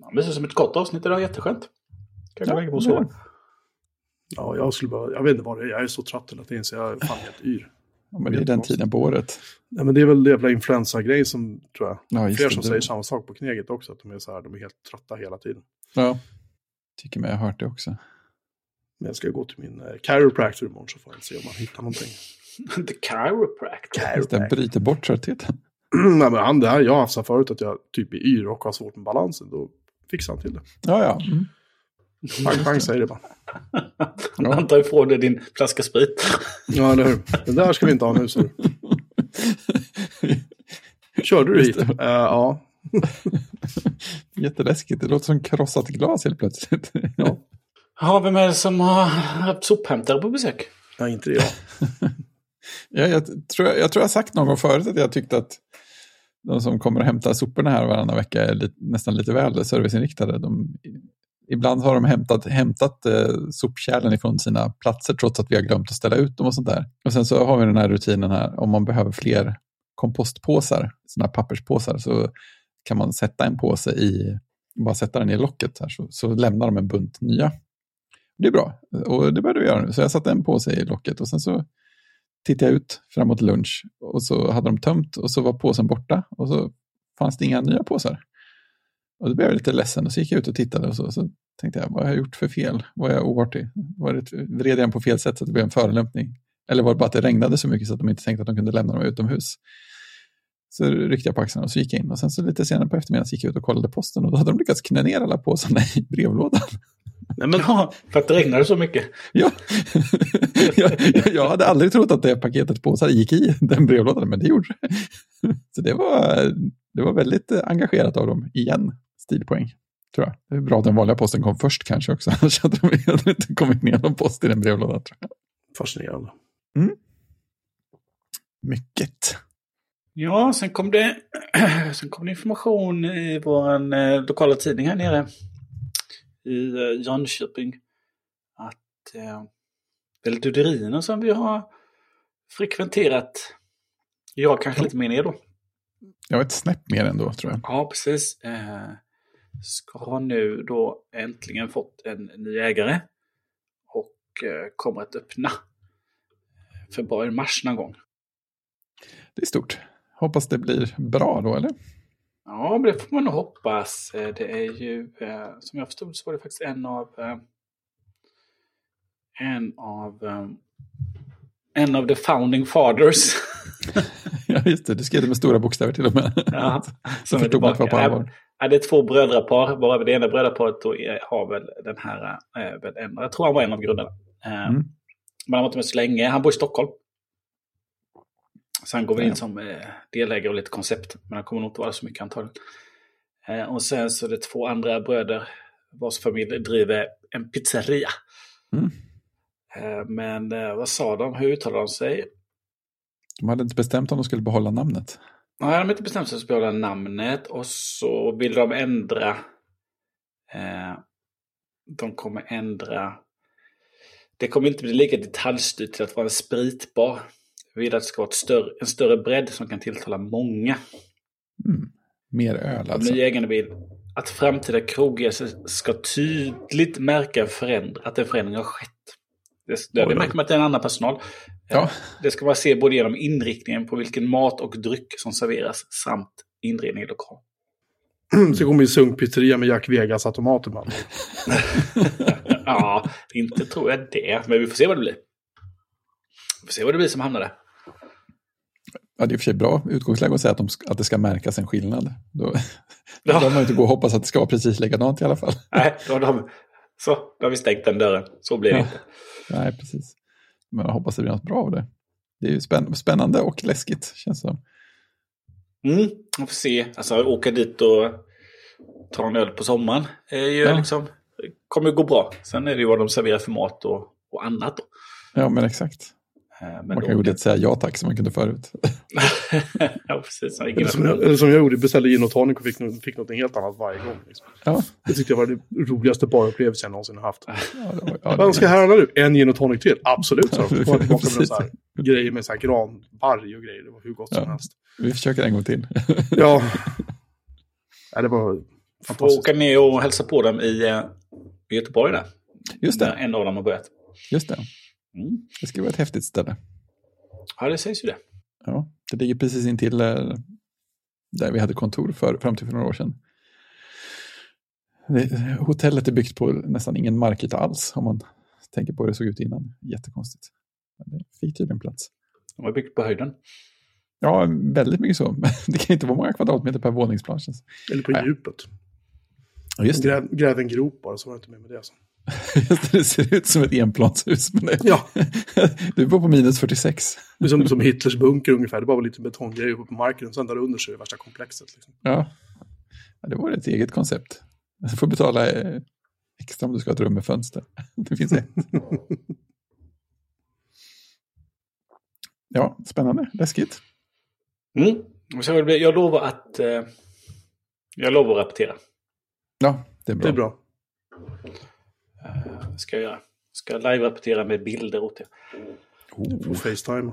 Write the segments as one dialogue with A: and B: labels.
A: Ja, det ser som ett gott avsnitt idag, jätteskönt. Kan jag
B: Ja,
A: gå lägga på och sova.
C: Ja, jag skulle bara, jag vet inte vad det är, jag är så trött hela tiden så jag är fan helt yr.
B: Ja, men det är den tiden på året.
C: Nej, men det är väl det jävla influensa-grej som, tror jag.
B: Ja,
C: Fler
B: det,
C: som
B: det-
C: säger samma sak på Kneget också, att de är så här, de är helt trötta hela tiden.
B: Ja. Tycker mig jag har hört det också.
C: Men jag ska gå till min eh, chiropractor imorgon så får jag se om man hittar någonting.
A: The chiropractor.
B: Just den bryter bort tröttheten.
C: Nej, men han, det här, jag har haft så förut att jag typ är yr och har svårt med balansen, då fixar han till det.
B: Ja, ja. Mm.
C: Pang, pang säger det bara.
A: Han tar ifrån dig din flaska sprit.
C: Ja, eller hur? Det där ska vi inte ha nu, så. Körde du hit? Uh, ja.
B: Jätteläskigt. Det låter som krossat glas helt plötsligt.
C: ja.
A: Ja, vem är det som har haft sophämtare på besök?
C: Nej, inte det jag.
B: Ja, jag, tror, jag tror jag har sagt någon gång förut att jag tyckte att de som kommer och hämtar soporna här varannan vecka är lite, nästan lite väl serviceinriktade. De, ibland har de hämtat, hämtat eh, sopkärlen ifrån sina platser trots att vi har glömt att ställa ut dem och sånt där. Och sen så har vi den här rutinen här, om man behöver fler kompostpåsar, såna här papperspåsar, så kan man sätta en påse i, bara sätta den i locket här, så, så lämnar de en bunt nya. Det är bra, och det började vi göra nu. Så jag satte en påse i locket och sen så tittade jag ut framåt lunch och så hade de tömt och så var påsen borta och så fanns det inga nya påsar. Och då blev jag lite ledsen och så gick jag ut och tittade och så, så tänkte jag, vad har jag gjort för fel? Var jag oartig? Var det, vred jag den på fel sätt så att det blev en förolämpning? Eller var det bara att det regnade så mycket så att de inte tänkte att de kunde lämna dem utomhus? Så ryckte jag på axlarna och så gick jag in och sen så lite senare på eftermiddagen så gick jag ut och kollade posten och då hade de lyckats knä ner alla påsarna i brevlådan.
C: Nej, men,
A: Ja, för att det regnade så mycket.
B: Ja, jag, jag- hade aldrig trott att det paketet påsar gick i den brevlådan, men det gjorde det. Så det var, det var väldigt engagerat av dem, igen, stilpoäng. Tror jag. Det är bra att den vanliga posten kom först kanske också, annars hade de hade inte kommit ner någon post i den brevlådan. Tror jag.
C: fascinerande.
B: Mycket.
A: Ja, sen kom det, sen kom det information i vår eh, lokala tidning här nere i eh, Jönköping. Att eh, Velduderino som vi har frekventerat, jag kanske lite mer ner då.
B: Jag var ett snäpp mer ändå, tror jag.
A: Ja, precis. Eh, ska ha nu då äntligen fått en ny ägare. Och eh, kommer att öppna februari-mars någon gång.
B: Det är stort. Hoppas det blir bra då, eller?
A: Ja, men det får man nog hoppas. Eh, Det är ju, eh, som jag förstod så var det faktiskt en av eh, en av en av the founding fathers.
B: Ja, just det. Du skrev det med stora bokstäver till och med.
A: Ja,
B: Så förstod man att det var på allvar.
A: Ja, det är två brödrapar, varav det ena brödraparet då har väl den här, väl en, jag tror han var en av grundarna.
B: Mm.
A: Men han var inte med så länge, han bor i Stockholm. Så han går väl
B: Ja.
A: in som eh, delägare och lite koncept, men han kommer nog inte vara så mycket antagligen. Eh, och sen så är det två andra bröder vars familj driver en pizzeria.
B: Mm.
A: Eh, men vad sa de, hur uttalade de sig?
B: De hade inte bestämt om de skulle behålla namnet.
A: Nej, de har inte bestämt sig för att behålla namnet och så vill de ändra. De kommer ändra. Det kommer inte bli lika detaljstyrt till att vara en spritbar. Vi vill att det ska vara större, en större bredd som kan tilltala många.
B: Mm. Mer öl alltså.
A: nya ägarna vill att framtida kroggäster ska tydligt märka en förändring, att en förändring har skett. Det, det, märker man att det är en annan personal.
B: Ja.
A: Det ska man se både genom inriktningen på vilken mat och dryck som serveras samt inredning i lokal.
C: Så kommer ju sunkpizzeria med Jack Vegas-automater
A: ja, inte tror jag det. Men vi får se vad det blir. Vi får se vad det blir som hamnar där.
B: Ja, det är i och för sig bra utgångsläge att säga att, de, att det ska märkas en skillnad. Då, då
A: Ja.
B: behöver man ju inte gå och hoppas att det ska vara precis likadant i alla fall.
A: Nej, då har, de, så, då har vi stängt den dörren. Så blir det
B: Ja.
A: inte.
B: Nej, precis. Men jag hoppas det blir något bra av det. Det är ju spänn, spännande och läskigt, känns det som.
A: Mm, vi får se. Alltså åka dit och ta en öl på sommaren är ju
B: Ja.
A: liksom, kommer gå bra. Sen är det ju vad de serverar för mat och, och annat. Då.
B: Ja, men exakt.
A: Eh, Men
B: Man
A: då-
B: kan ju inte säga ja tack som man kunde förut.
A: ja, precis.
C: Eller som, jag, eller som jag gjorde, beställde gin och tonic och fick, fick något helt annat varje gång. Liksom.
B: Ja,
C: Det tyckte jag var det roligaste barupplevelsen jag någonsin haft.
B: ja, var, ja,
C: Vad ska herrarna nu? En gin och tonic till? Absolut, så.
B: Ja,
C: Då var jag tillbaka med så här, grejer med så här granbarg och grejer. Det var hur gott som
B: Ja.
C: helst.
B: vi försöker en gång till.
C: Ja. Nej, det var
A: Får
C: Fantastiskt.
A: åka ner och hälsa på dem i, eh, i Göteborg där.
B: Just det,
A: en av dem har börjat.
B: just det.
A: Mm.
B: Det ska vara ett häftigt ställe.
A: Ja, det sägs ju det.
B: Ja, det ligger precis intill eh, där vi hade kontor för, fram till för några år sedan. Det, hotellet är byggt på nästan ingen markyta alls om man tänker på hur det såg ut innan. Jättekonstigt. Men det fick tydligen plats.
A: De har byggt på höjden.
B: Ja, väldigt mycket så. Det kan inte vara många kvadratmeter per våningsplan. det.
C: Eller på
B: Nej.
C: djupet.
B: Ja, just det.
C: Gräv, gräv en grop bara så var det inte med med det. Alltså.
B: Det. Ser ut som ett enplanshus. Men det,
C: Ja,
B: du bor på minus 46.
C: det är som, som Hitlers bunker ungefär. Det bara var lite betonggrej uppe på marken. Sen där under så är det värsta komplexet. Liksom.
B: Ja. ja, det var ett eget koncept. Du får betala eh, extra om du ska ha ett rum med fönster. Det finns ett. Ja, spännande. Läskigt.
A: Mm. Och jag lovar att... Eh, jag lovar att rapportera.
B: Ja, det är bra.
C: Det är bra.
A: Eh, ska jag göra. Ska live-rapportera med bilder åt er.
B: Oh,
C: På Facetime.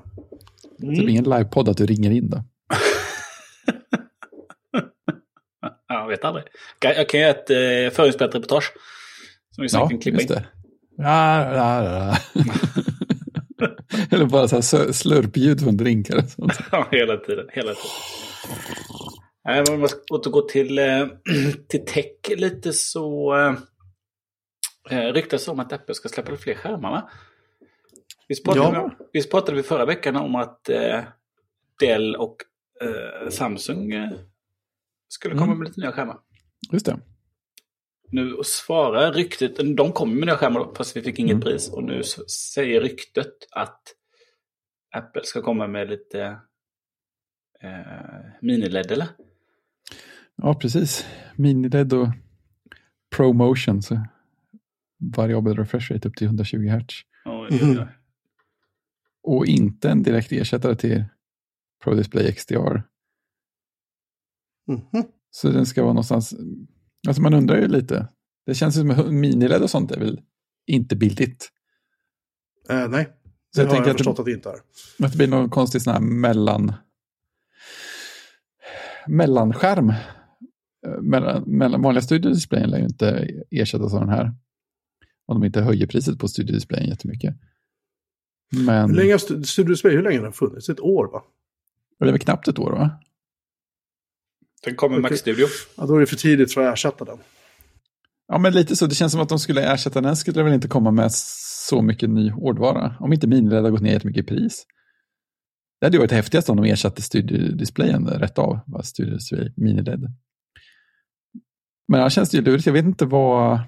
B: det blir ingen livepodd att du ringer in då.
A: Ja, jag vet aldrig. Jag kan göra ett eh, förinspelat reportage. Som vi sen
B: Ja,
A: kan klippa
B: just
A: in.
B: det. Ja, ja, ja. Eller bara så här slurpljud från drinkar och sånt.
A: Ja, hela tiden. Hela tiden. Men om man ska återgå till, eh, till tech lite så eh, ryktas om att Apple ska släppa fler skärmar. Va? Visst pratade,
C: Ja.
A: vi, visst pratade vi förra veckan om att eh, Dell och eh, Samsung eh, skulle komma
B: Mm.
A: med lite nya skärmar.
B: Just det.
A: Nu svarar ryktet, de kommer med nya skärmar då, fast vi fick inget
B: Mm.
A: pris. Och nu säger ryktet att Apple ska komma med lite eh, mini-LED eller?
B: Ja, precis. Miniled och ProMotion. Så variabel refresh rate upp till 120 Hz.
A: Oj, oj, oj.
C: Mhm.
B: Och inte en direkt ersättare till Pro Display XDR.
C: Mhm.
B: Så den ska vara någonstans... Alltså man undrar ju lite. Det känns ju som att miniled och sånt är väl inte billigt.
C: Eh, nej,
B: Så
C: det
B: jag
C: har
B: tänker
C: jag
B: att det,
C: förstått att det inte är.
B: att det blir någon konstig sån här mellan... mellanskärm. Eh, Mellan, mellan, vanliga studiodisplayen lär ju inte ersättas av den här. Om de inte höjer priset på studiodisplayen jättemycket. Men
C: Hur länge har Stu- Studio Display, hur länge har den funnits? Ett år va?
B: det är väl knappt ett år va?
A: Den kommer. Mac Studio.
C: Ja, då är det för tidigt för att ersätta den.
B: Ja, men lite så. Det känns som att de skulle ersätta den. skulle väl inte komma med så mycket ny hårdvara. Om inte miniled har gått ner jättemycket i pris. Det hade ju varit häftigast om de ersatte studiodisplayen rätt av. Var studiodisplay miniled. Men här känns det ju lurigt. Jag vet inte vad...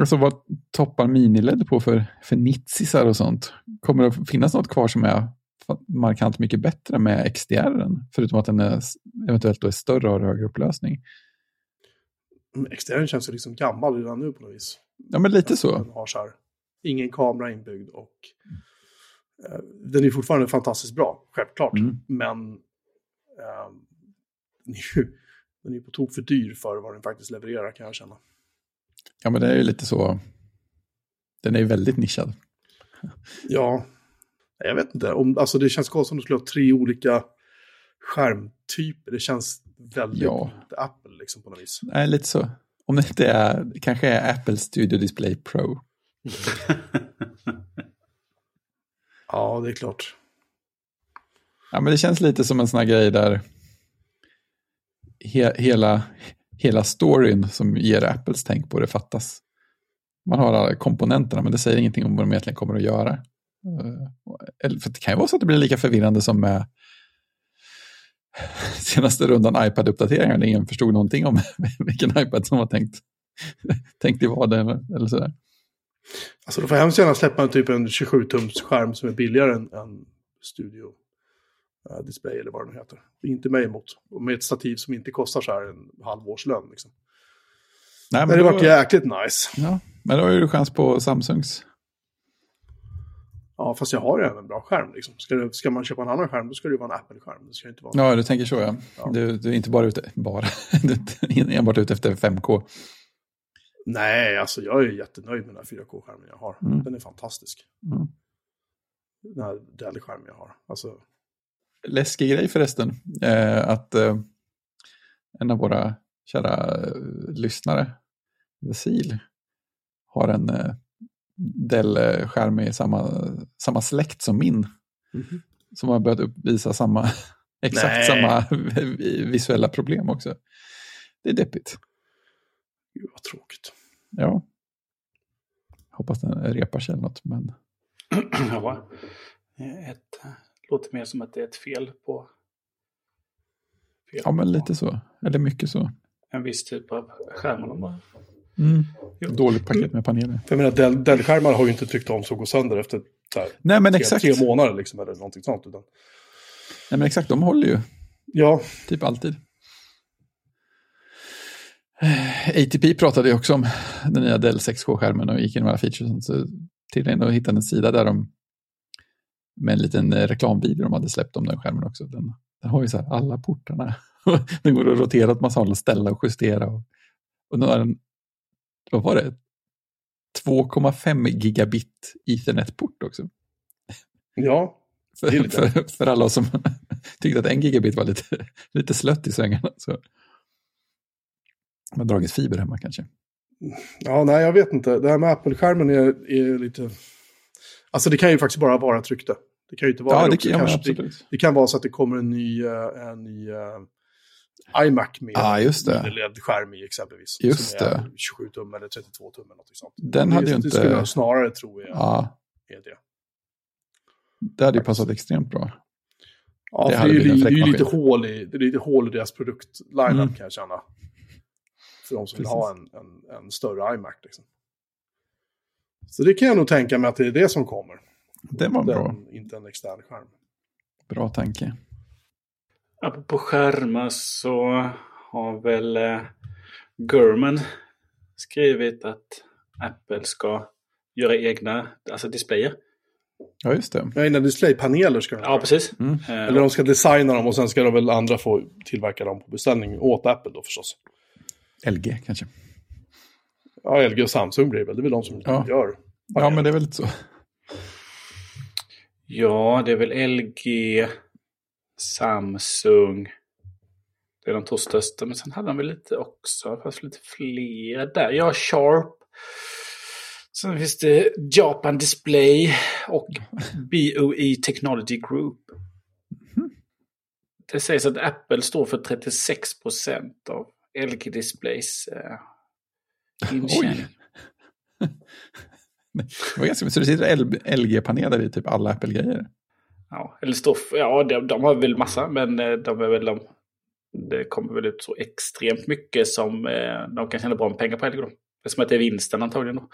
B: Alltså vad toppar miniled på för, för nitsisar och sånt? Kommer det att finnas något kvar som är markant mycket bättre med XDR? Förutom att den är, eventuellt då är större och har högre upplösning.
C: Men Externen känns ju liksom gammal redan nu på något vis.
B: Ja, men lite så.
C: Den har så här, ingen kamera inbyggd och eh, den är fortfarande fantastiskt bra, självklart.
B: Mm.
C: Men eh, den är ju den är på tok för dyr för vad den faktiskt levererar kan jag känna.
B: Ja, men det är ju lite så. Den är ju väldigt nischad.
C: Ja, jag vet inte. Om, alltså det känns konstigt om du skulle ha tre olika skärmtyper. Det känns väldigt
B: Ja.
C: Apple liksom på något vis.
B: Nej, lite så. Om det inte är, det kanske är Apple Studio Display Pro.
C: Ja, det är klart.
B: Ja, men det känns lite som en sån här grej där he, hela, hela storyn som ger Apples tänk på det fattas. Man har alla komponenterna, men det säger ingenting om vad de egentligen kommer att göra. Eh, för det kan ju vara så att det blir lika förvirrande som med senaste rundan iPad-uppdateringar. där Ingen förstod någonting om vilken iPad som var tänkt, tänkt i vad eller, eller sådär.
C: Alltså de får hemskt gärna släppa en typ en 27-tums skärm som är billigare än, än Studio Display eller vad heter. Det är inte mig emot. Och med ett stativ som inte kostar så här en halvårslön. Liksom.
B: Nej,
C: Men
B: men
C: det
B: då,
C: vart jäkligt nice.
B: ja, men då har du chans på Samsungs.
C: Ja, fast jag har redan en bra skärm. Liksom. Ska, det, ska man köpa en annan skärm, då ska det ju vara en Apple-skärm. Det ska inte vara...
B: Ja, du tänker så ja.
C: Ja.
B: Du, du är inte bara ute, bara, du enbart ute efter 5K.
C: Nej, alltså jag är jättenöjd med den här 4K-skärmen jag har.
B: Mm.
C: Den är fantastisk.
B: Mm.
C: Den här Dell-skärmen jag har. Alltså,
B: Läskig grej förresten. Eh, att eh, en av våra kära uh, lyssnare, Seal, har en uh, Dell-skärm i samma, samma släkt som min. Mm -hmm. Som har börjat uppvisa samma, exakt samma visuella problem också. Det är deppigt.
C: Gud vad tråkigt.
B: Ja. Hoppas den repar sig eller något, men...
A: ja, ett, låter mer som att det är ett fel på...
B: Fel ja, men lite så. Eller mycket så.
A: En viss typ av skärmarna bara.
B: Mm. Dåligt paket med paneler.
C: Jag menar, Dell-skärmar har ju inte tyckt om så att gå sönder efter här,
B: Nej, men exakt.
C: tre månader liksom, eller någonting sånt. Utan...
B: Nej, men exakt, de håller ju.
C: Ja.
B: Typ alltid. ATP pratade ju också om den nya Dell 6K-skärmen och gick igenom alla features. Så till och hittade en sida där de med en liten reklamvideo de hade släppt om den skärmen också. Den, den har ju så här alla portarna. den går att rotera åt massa håll och ställa och justera. Och, och nu har den, vad var det? 2,5 gigabit Ethernet-port också.
C: Ja,
B: för, för, för, alla som tyckte att en gigabit var lite, lite slött i svängarna. Så. Man dragit fiber hemma kanske.
C: Ja, nej, jag vet inte. Det här med Apple-skärmen är, är lite... Alltså det kan ju faktiskt bara vara tryckta. Det kan ju inte vara
B: ja,
C: det.
B: Kan,
C: det, det, kan vara så att det kommer en ny, eh, en ny uh, iMac med
B: ah, just det.
C: LED-skärm i exempelvis.
B: Just
C: som
B: är
C: 27 tum eller 32 tum eller något sånt.
B: Den hade
C: det,
B: ju inte...
C: Det skulle jag snarare tro är,
B: ja.
C: är det.
B: Det hade ju passat extremt bra.
C: Ja, det, det är ju det är lite, hål i, det är lite hål i deras produktlineup mm. kan jag känna. För de som Precis. vill ha en, en, en, större iMac. Liksom. Så det kan jag nog tänka mig att det är det som kommer.
B: Det var Den, bra.
C: Inte en extern skärm.
B: Bra tanke.
A: Apropå skärmar så har väl eh, German skrivit att Apple ska göra egna alltså displayer.
B: Ja, just det.
C: Ja, egna displaypaneler ska de
A: Ja, precis.
B: Mm.
C: Eller de ska designa dem och sen ska de väl andra få tillverka dem på beställning åt Apple då förstås.
B: LG kanske?
C: Ja, LG och Samsung blir det väl. Det är väl de som
B: ja.
C: gör.
B: Ja, men det är väl lite så.
A: Ja, det är väl LG, Samsung. Det är de två största, men sen hade de väl lite också, fast lite fler där. Ja, Sharp. Sen finns det Japan Display och BOE Technology Group. Mm. Det sägs att Apple står för 36 procent av LG Displays eh,
B: ganska, så det sitter LG-paneler i typ alla Apple-grejer?
A: Ja, eller står ja de, de, har väl massa, men eh, de är väl de, det kommer väl ut så extremt mycket som eh, de kan tjäna bra med pengar på LG då. Det är som att det är vinsten antagligen då.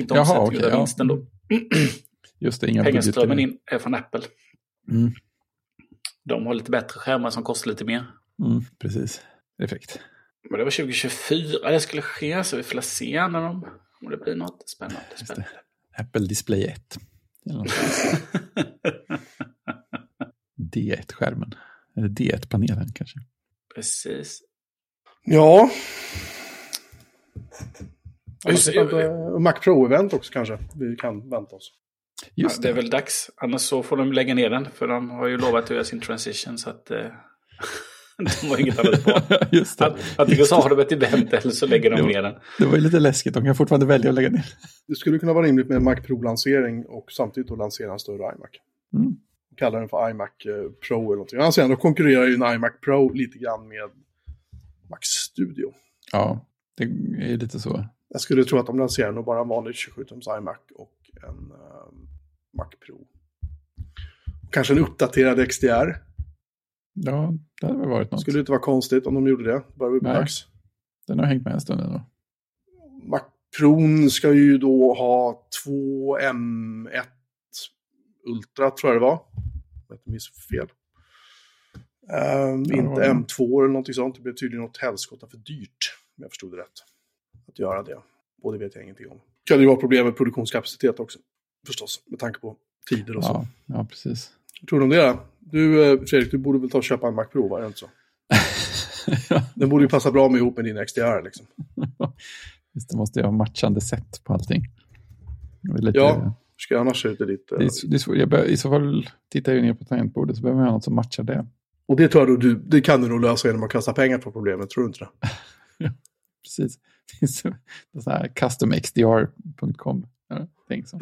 A: Inte omsättningen, okay, utan ja. vinsten då.
B: Just det, inga
A: Pengaströmmen in är från Apple.
B: Mm.
A: De har lite bättre skärmar som kostar lite mer.
B: Mm, precis effekt.
A: Men det var 2024 det skulle ske, så vi får se när de, om det blir något spännande. spännande.
B: Apple Display 1. D1-skärmen. Eller D1-panelen kanske.
A: Precis.
C: Ja. Just, Mac Pro-event också kanske. Vi kan vänta oss.
A: Just ja, det. det är väl dags. Annars så får de lägga ner den. För de har ju lovat att göra sin transition. Så att, eh... De har inget annat på.
B: Just det.
A: Antingen så har de ett event eller så lägger de ner den.
B: Det var ju lite läskigt, de kan fortfarande välja att lägga ner.
C: Det skulle kunna vara rimligt med en Mac Pro-lansering och samtidigt då lansera en större iMac.
B: Mm.
C: Kallar den för iMac eh, Pro eller någonting. Alltså ändå konkurrerar ju en iMac Pro lite grann med Mac Studio.
B: Ja, det är lite så.
C: Jag skulle tro att de lanserar nog bara en vanlig 27-tums iMac och en uh, Mac Pro. Kanske en uppdaterad XDR.
B: Ja, det hade väl varit något.
C: Skulle inte vara konstigt om de gjorde det. Bara bli dags.
B: Den har hängt med en stund ändå.
C: Mac Pro ska ju då ha två M1 Ultra, tror jag det var. Om jag inte minns fel. Ja, inte M2 eller någonting sånt. Det blev tydligen något helskotta för dyrt, om jag förstod det rätt. Att göra det. Och det vet jag ingenting om. Det kan ju vara problem med produktionskapacitet också, förstås. Med tanke på tider och
B: ja,
C: så.
B: Ja, precis.
C: Tror du om det? Du, eh, Fredrik, du borde väl ta och köpa en Mac Pro, var det inte så? Den borde ju passa bra med ihop med din XDR liksom.
B: Just det, måste jag ha matchande sätt på allting.
C: Lite, ja, ska jag annars se ut
B: lite... Det är, det är, jag bör, I så fall tittar jag ner på tangentbordet så behöver jag ha något som matchar det.
C: Och det tror jag du, det kan du nog lösa genom att kasta pengar på problemet, tror du inte det?
B: Precis. Det finns så här customxdr.com. Ja, tänk så.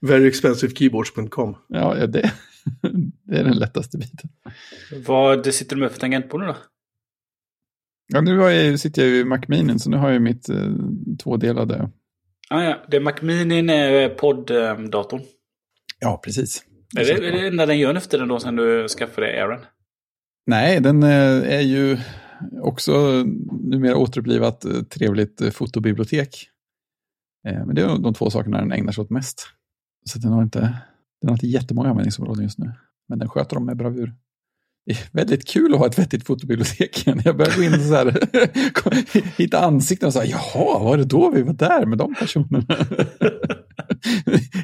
C: Veryexpensivekeyboards.com.
B: Ja, ja, det, det är den lättaste biten.
A: Vad sitter du med för tangentbord nu då?
B: Ja, nu jag, sitter jag ju i Mac Mini, så nu har jag mitt eh, tvådelade.
A: Ah, ja, det är Mac Mini är podddatorn.
B: Ja, precis.
A: Är det, är det enda den gör efter den då sen du skaffade Aaron?
B: Nej, den eh, är ju också numera återupplivat eh, trevligt eh, fotobibliotek. Eh, Men det är de två sakerna den ägnar sig åt mest. Så den har inte, den har inte jättemånga användningsområden just nu. Men den sköter dem med bravur. Det är väldigt kul att ha ett vettigt fotobibliotek igen. Jag börjar gå in och så här, hitta ansikten och säga jaha, var det då vi var där med de personerna?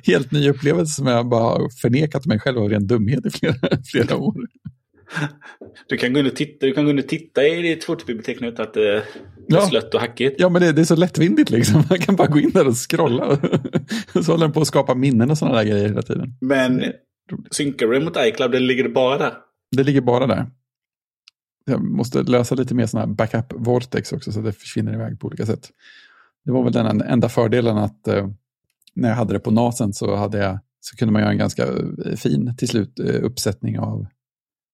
B: Helt ny upplevelse som jag bara förnekat mig själv av ren dumhet i flera, flera år.
A: Du kan gå in och titta, du kan gå in och titta i ditt fotobibliotek nu utan att det är
B: Ja.
A: slött och hackigt.
B: Ja, men det, det är så lättvindigt liksom. Man kan bara gå in där och scrolla. så håller den på att skapa minnen och sådana där grejer hela tiden.
A: Men synkar du mot iCloud eller ligger det bara där?
B: Det ligger bara där. Jag måste lösa lite mer sådana här backup vortex också så att det försvinner iväg på olika sätt. Det var väl den enda fördelen att eh, när jag hade det på NASen så, hade jag, så kunde man göra en ganska eh, fin till slut eh, uppsättning av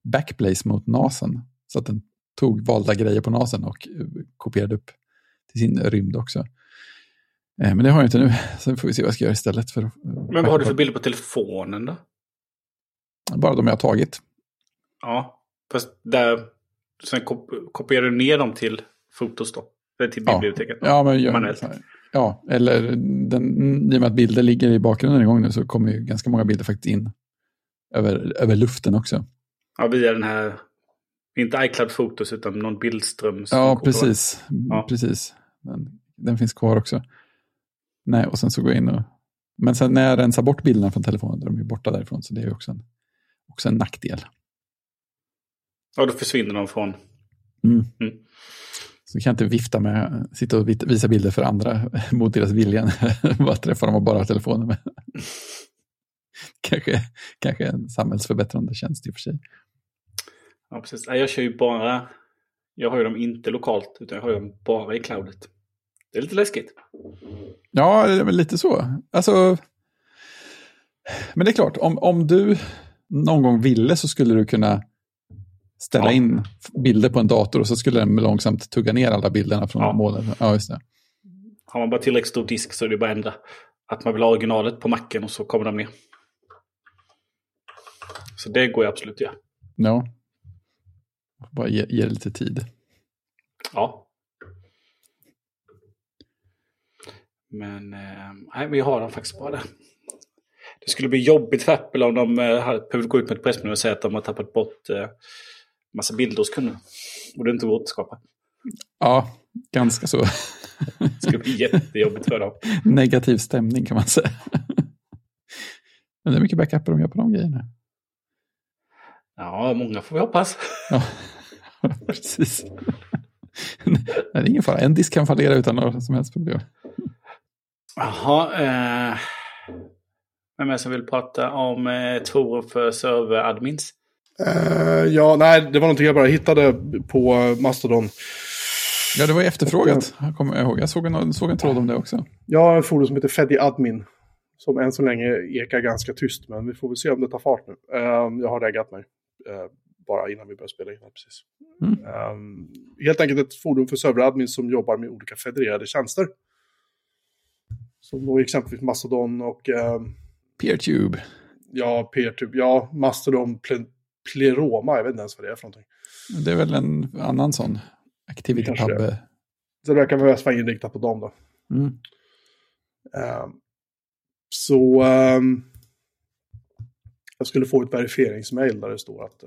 B: backblaze mot NASen. Så att den tog valda grejer på NASen och eh, kopierade upp till sin rymd också. Eh, men det har jag inte nu, så får vi se vad jag ska göra istället. För, eh,
A: Men vad har du för bilder på telefonen då?
B: Bara de jag har tagit.
A: Ja, fast där... Sen kop kopierar du ner dem till Fotos då? Eller till
B: Ja.
A: biblioteket?
B: Ja, men gör,
A: Manuellt.
B: ja, eller den, i och med att bilder ligger i bakgrunden igång nu så kommer ju ganska många bilder faktiskt in över, över luften också.
A: Ja, via den här... Inte iCloud Fotos utan någon bildström.
B: Ja, precis.
A: Ja.
B: precis. Den, den finns kvar också. Nej, och sen så går jag in och... Men sen när jag rensar bort bilderna från telefonen, då är de ju borta därifrån. Så det är ju också en, också en nackdel.
A: Ja, då försvinner de från...
B: Mm.
A: Mm.
B: Så kan jag inte vifta med, sitta och visa bilder för andra mot deras vilja. Bara träffa dem och bara ha telefonen med. kanske, kanske en samhällsförbättrande tjänst i och för sig.
A: Ja, precis. Jag kör ju bara... Jag har ju dem inte lokalt, utan jag har dem bara i cloudet. Det är lite läskigt.
B: Ja, det är väl lite så. Alltså, men det är klart, om, om du någon gång ville så skulle du kunna ställa
A: Ja.
B: in bilder på en dator och så skulle den långsamt tugga ner alla bilderna från
A: Ja.
B: målen. Ja, just det.
A: Har man bara tillräckligt stor disk så är det bara att ändra. Att man vill ha originalet på macken och så kommer de ner. Så det går ju absolut att göra.
B: Ja. Bara ge, ge det lite tid.
A: Ja. Men, eh, nej, men jag har dem faktiskt bara där. Det skulle bli jobbigt för Apple om de eh, behövt gå ut med ett pressmeddelande och säga att de har tappat bort eh, massa bilder hos kunder. Och det inte går att återskapa.
B: Ja, ganska så
A: Det skulle bli jättejobbigt för dem.
B: negativ stämning kan man säga. Men det är mycket backuper de gör på de grejerna.
A: Ja, många får vi hoppas.
B: Ja, precis. Nej, det är ingen fara. En disk kan fallera utan några som helst problem.
A: Jaha. Eh, vem är det som vill prata om eh, forum för serveradmins?
C: Eh, ja, nej, det var någonting jag bara hittade på Mastodon.
B: Ja, det var efterfrågat. Jag kommer ihåg. Jag såg en, såg en tråd om det också.
C: Jag har en forum som heter Feddy Admin. Som än så länge ekar ganska tyst, men vi får väl se om det tar fart nu. Eh, jag har reggat mig. Bara innan vi började spela in precis.
B: Mm.
C: Eh, helt enkelt ett forum för serveradmin som jobbar med olika federerade tjänster. Som då exempelvis Mastodon och eh,
B: Peertube.
C: ja, Peertube, ja, Mastodon, Ple- Pleroma, jag vet inte ens vad det är för någonting.
B: Det är väl en annan sån Activity Pub.
C: det. Så det verkar vara inriktat på dem då.
B: Mm.
C: Ehm, så jag skulle få ett verifieringsmail där det står att,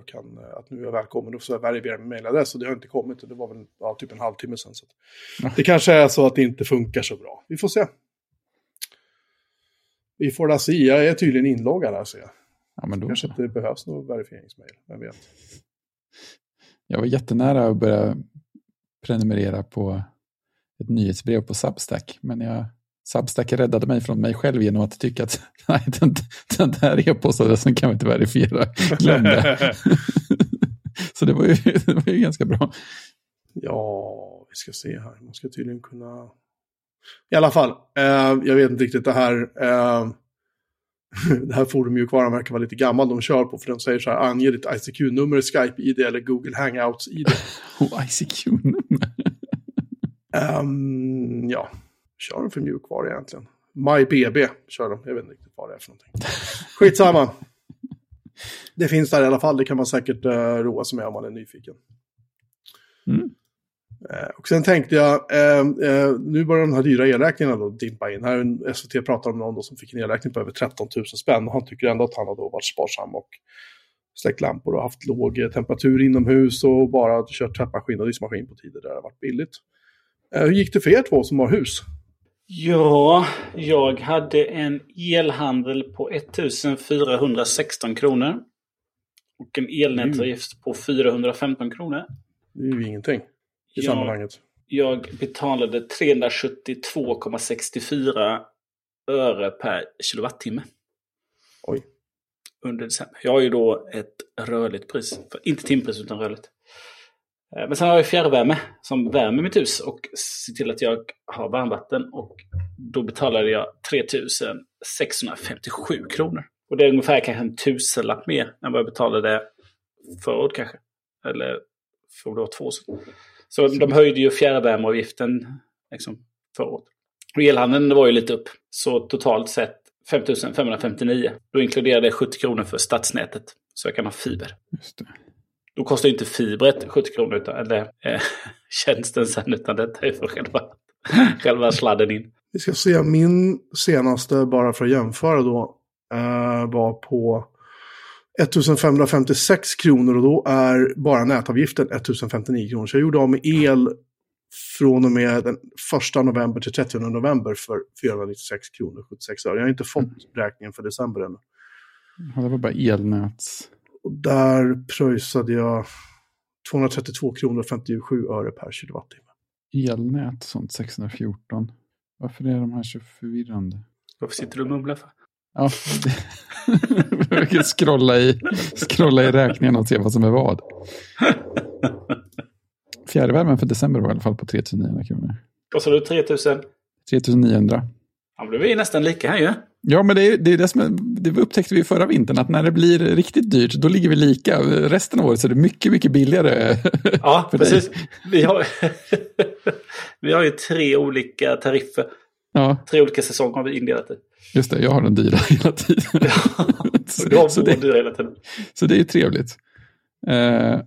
C: att, jag kan, eh, att nu är jag välkommen och så verifiera min mailadress. Och det har inte kommit och det var väl ja, typ en halvtimme sedan. Så
B: Ja.
C: Det kanske är så att det inte funkar så bra. Vi får se. Vi får da se. Jag är tydligen inloggad här ser jag.
B: Ja, men då
C: Kanske inte behövs något verifieringsmail. Vem vet.
B: Jag var jättenära att börja prenumerera på ett nyhetsbrev på Substack. Men jag Substack räddade mig från mig själv genom att tycka att nej, den, den där e-postadressen kan vi inte verifiera. Glöm det. Så det var, ju, det var ju ganska bra.
C: Ja, vi ska se här. Man ska tydligen kunna... I alla fall, eh, jag vet inte riktigt det här. Eh, det här forummjukvaran verkar vara lite gammal de kör på. För de säger så här, ange ditt ICQ-nummer, Skype-id eller Google Hangouts-id.
B: Oh, ICQ-nummer.
C: um, ja, kör de för mjukvara egentligen? MyBB kör de, jag vet inte riktigt vad det är för någonting. Skitsamma. Det finns där i alla fall, det kan man säkert uh, roa sig med om man är nyfiken.
B: Mm.
C: Eh, och sen tänkte jag, eh, nu börjar de här dyra elräkningarna då dimpa in. Här är SVT pratar om någon som fick en elräkning på över 13 000 spänn. Och han tycker ändå att han har då varit sparsam och släckt lampor och haft låg temperatur inomhus och bara kört tvättmaskin och diskmaskin på tider där det har varit billigt. Hur gick det för er två som har hus?
A: Ja, jag hade en elhandel på 1416 kronor. Och en elnätsavgift på 415 kronor.
C: Det är ju ingenting i
A: Ja.
C: sammanhanget.
A: Jag betalade 372,64 öre per kilowattimme
C: Oj.
A: under december. Jag har ju då ett rörligt pris. Inte timpris utan rörligt. Eh, Men sen har jag fjärrvärme som värmer mitt hus och ser till att jag har varmvatten. Och då betalade jag 3657 kronor. Och det är ungefär kanske en tusenlapp mer än vad jag betalade förra året kanske. Eller för det var två år sedan. Så de höjde ju fjärrvärmeavgiften liksom, förra året. Och elhandeln var ju lite upp. Så totalt sett 5559. Då inkluderade det 70 kronor för stadsnätet. Så jag kan ha fiber.
B: Just det.
A: Då kostar ju inte fibret 70 kronor, utan, eller eh, tjänsten sen, utan detta är för själva, själva sladden in.
C: Vi ska se, min senaste, bara för att jämföra då, eh, var på 1556 kronor och då är bara nätavgiften 1059 kronor. Så jag gjorde av med el från och med den 1 november till 30 november för 496 kronor och 76 öre. Jag har inte fått räkningen för december ännu.
B: Ja, det var bara elnäts.
C: Och där pröjsade jag 232 kronor och 57 öre per kilowattimme.
B: Elnät, sånt 614. Varför är de här så förvirrande?
A: Varför sitter du och mumlar för?
B: Ja, jag kan scrolla i, scrolla i räkningen och se vad som är vad. Fjärrvärmen för december var i alla fall på 3900 kronor.
A: Så har du 3000.
B: 3900.
A: Ja, men då är vi nästan lika här ju.
B: Ja, men det, är, det, är det, som det upptäckte vi förra vintern, att när det blir riktigt dyrt, då ligger vi lika. Resten av året så är det mycket, mycket billigare.
A: Ja, precis. Vi har, vi har ju tre olika tariffer.
B: Ja,
A: Tre olika säsonger har vi indelat i.
B: just det, jag har den dyra hela tiden.
A: Och du har
B: så, det,
A: dyra hela tiden.
B: så det är ju trevligt. Eh,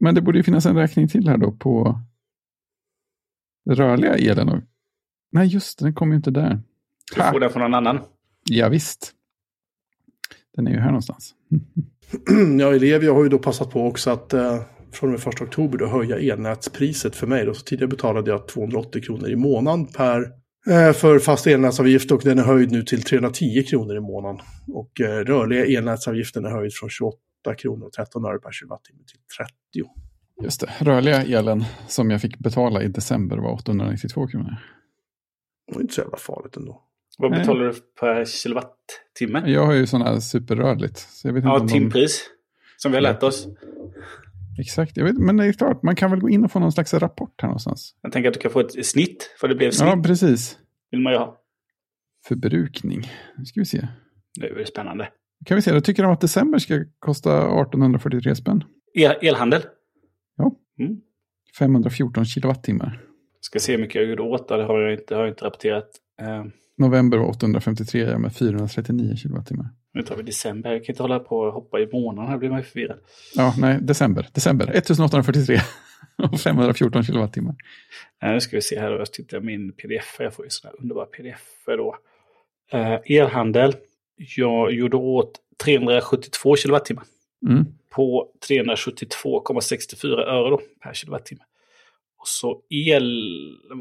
B: men det borde ju finnas en räkning till här då på rörliga elen. Nej, just det, den kommer ju inte där.
A: Du får den från någon annan.
B: Ja, visst. Den är ju här någonstans.
C: ja, Elevia har ju då passat på också att eh, från med 1 oktober då höja elnätspriset för mig. Då. Så tidigare betalade jag 280 kronor i månaden per, eh, för fast elnätsavgift och den är höjd nu till 310 kronor i månaden. Och eh, rörliga elnätsavgiften är höjd från 28 kronor och 13 öre per kilowattimme till 30.
B: Just det, rörliga elen som jag fick betala i december var 892 kronor.
C: Det var inte så jävla farligt ändå.
A: Vad
B: Nej.
A: betalar du per kilowattimme?
B: Jag har ju sådana här superrörligt. Så jag vet inte
A: Ja,
B: om de...
A: timpris. Som vi har lärt oss.
B: Exakt, jag vet, men det är klart, man kan väl gå in och få någon slags rapport här någonstans.
A: Jag tänker att du kan få ett snitt. För det blev snitt.
B: Ja, precis.
A: vill man ju ha.
B: Förbrukning. Nu ska vi se.
A: Nu är det spännande.
B: Kan vi se, då tycker de att december ska kosta 1843 spänn.
A: El elhandel.
B: Ja.
A: Mm.
B: 514 kilowattimmar.
A: Ska se hur mycket jag gjorde åt det. Har jag inte, har jag inte rapporterat. Eh,
B: November var 853 ja, med 439 kilowattimmar.
A: nu tar vi december. Jag kan inte hålla på och hoppa i månaden. Här blir man ju förvirrad.
B: Ja, nej, december. December. 1843 och 514 kilowattimmar.
A: Nu ska vi se här. då. Jag tittar min pdf. Jag får ju sådana underbara pdf då. Eh, elhandel. Jag gjorde åt 372 kilowattimmar.
B: Mm.
A: På 372,64 öre då, per kilowattimme. Och så el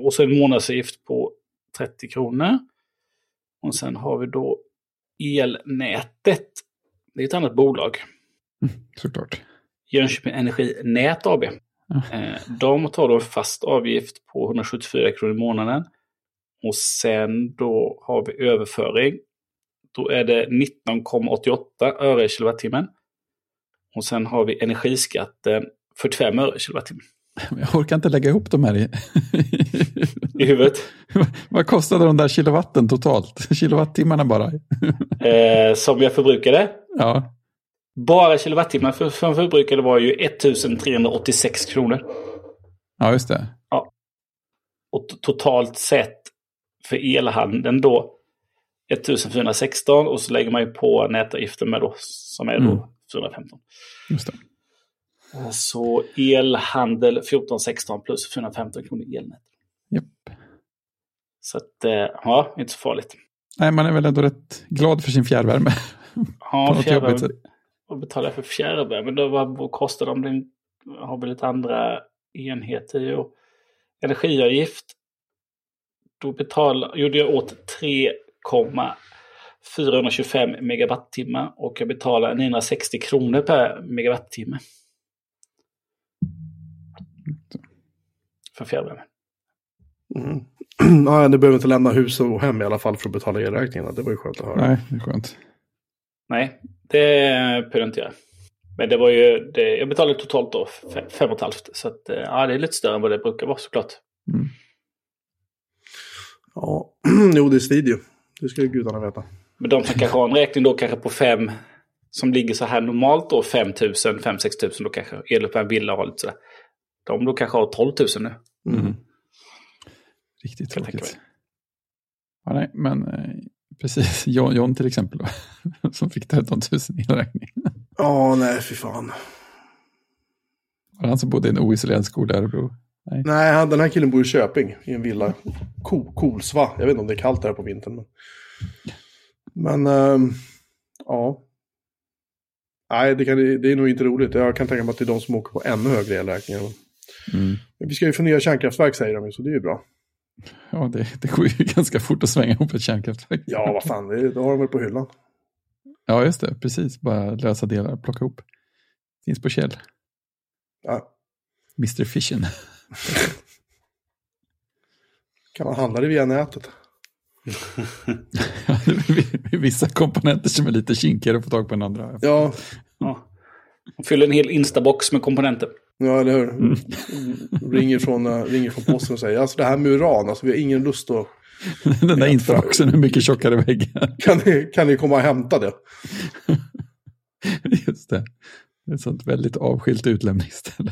A: och så en månadsavgift på 30 kronor. Och sen har vi då elnätet. Det är ett annat bolag.
B: Såklart.
A: Jönköping Energi Nät AB. Eh, De tar då en fast avgift på 174 kronor i månaden. Och sen då har vi överföring. Då är det 19,88 öre i kilowattimmen. Och sen har vi energiskatten 45 öre i kilowattimmen.
B: Jag orkar inte lägga ihop de här i,
A: I huvudet.
B: Vad kostade de där kilowatten totalt? Kilowattimmarna bara?
A: Eh, som jag förbrukade.
B: Ja,
A: Bara kilowattimmar för, som förbrukade var ju 1386 kronor.
B: ja just det.
A: Och t- totalt sett för elhandeln då 1416 och så lägger man ju på nätavgiften med då som är då
B: Mm.
A: 415.
B: Just det.
A: Eh, Så elhandel 1416 plus 415 kronor elnät.
B: Japp.
A: Så att, eh, ja, inte så farligt.
B: Nej, man är väl ändå rätt glad för sin fjärrvärme.
A: Ja, fjärrvärme. Vad betalar jag för fjärrvärme? Då vad, kostar de? Den har väl lite andra enheter. Jo. Energiavgift. Då betalar, gjorde jag åt 3,425 megawattimmar och jag betalar 960 kronor per megawattimme. För fjärrvärme.
C: Mm. ja, ni behöver inte lämna hus och hem i alla fall för att betala elräkningarna. Det var ju skönt att höra.
B: Nej, det är skönt.
A: Nej, det behöver jag inte göra. Men det var ju, det, jag betalade totalt då fe- fem och ett halvt. Så att, eh, ja, det är lite större än vad det brukar vara såklart.
B: Mm.
C: Ja, jo det är video. Det ska ju gudarna veta.
A: Men de som kanske har en räkning då kanske på fem, som ligger så här normalt då 5 000, 5 6 000, då kanske el på en villa har lite sådär. De då kanske har 12 000 nu.
B: Mm. Riktigt
A: jag tänka
B: tråkigt. Ja, nej, men eh, precis. John, John till exempel då, som fick 13 000 i elräkning.
C: Ja, nej fy fan.
B: Var det han som bodde i en oisolerad skola i Örebro?
C: Nej, han, den här killen bor i Köping i en villa. Ko, Kolsva. Jag vet inte om det är kallt där på vintern. Men, men ehm, ja. Nej, det, kan, det är nog inte roligt. Jag kan tänka mig att det är de som åker på ännu högre elräkningar.
B: Mm.
C: Men vi ska ju få nya kärnkraftverk säger de ju, så det är ju bra.
B: Ja, det, det går ju ganska fort att svänga ihop ett kärnkraftverk.
C: Ja, vad fan, det, det har de väl på hyllan.
B: Ja, just det. Precis. Bara lösa delar, plocka ihop. Finns på Kjell.
C: Ja.
B: Mr. Fission.
C: Kan man handla det via nätet?
B: Ja, det är Vissa komponenter som är lite kinkigare att få tag på än andra.
C: Ja,
A: Ja. De fyller en hel instabox med komponenter.
C: Ja eller hur? Ringer, från, eh, ringer från posten och säger, alltså det här med uran, alltså vi har ingen lust att...
B: Den där instaboxen är mycket tjockare väggar.
C: Kan ni, kan ni komma och hämta det?
B: Just det. Det är ett sånt väldigt avskilt utlämningsställe.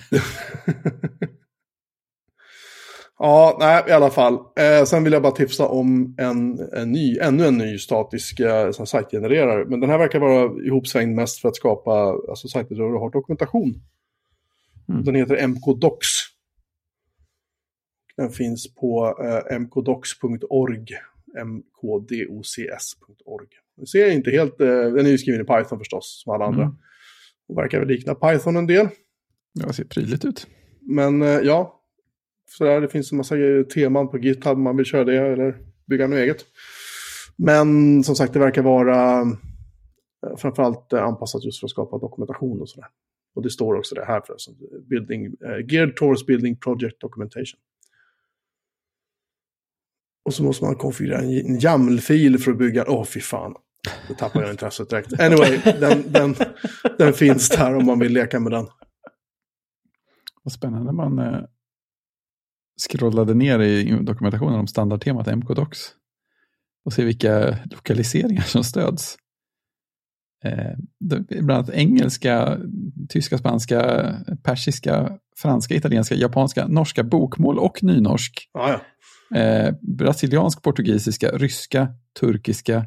C: Ja, nej, i alla fall. Eh, sen vill jag bara tipsa om en, en ny, ännu en ny statisk eh, sajtgenererare. Men den här verkar vara ihopsvängd mest för att skapa alltså, sajter där du har dokumentation.
B: Mm.
C: Den heter mkdocs. Den finns på eh, mkdocs.org. mkdocs.org. Den ser inte helt, eh, den är ju skriven i Python förstås, som alla andra.
B: Mm.
C: Och verkar väl likna Python en del.
B: Det ser prydligt ut.
C: Men eh, ja, så där, det finns en massa teman på GitHub om man vill köra det eller bygga något eget. Men som sagt, det verkar vara eh, framförallt eh, anpassat just för att skapa dokumentation och sådär. Och det står också det här förresten. Building, uh, geared towards building project documentation. Och så måste man konfigurera en, en YAML-fil för att bygga... Åh, fy fan. Då tappar jag intresset direkt. Anyway, den, den, den finns där om man vill leka med den.
B: Vad spännande man eh, scrollade ner i dokumentationen om standardtemat MKDocs. Och se vilka lokaliseringar som stöds. Eh, bland annat engelska, tyska, spanska, persiska, franska, italienska, japanska, norska, bokmål och nynorsk.
C: Ja, ja.
B: Eh, brasiliansk, portugisiska, ryska, turkiska,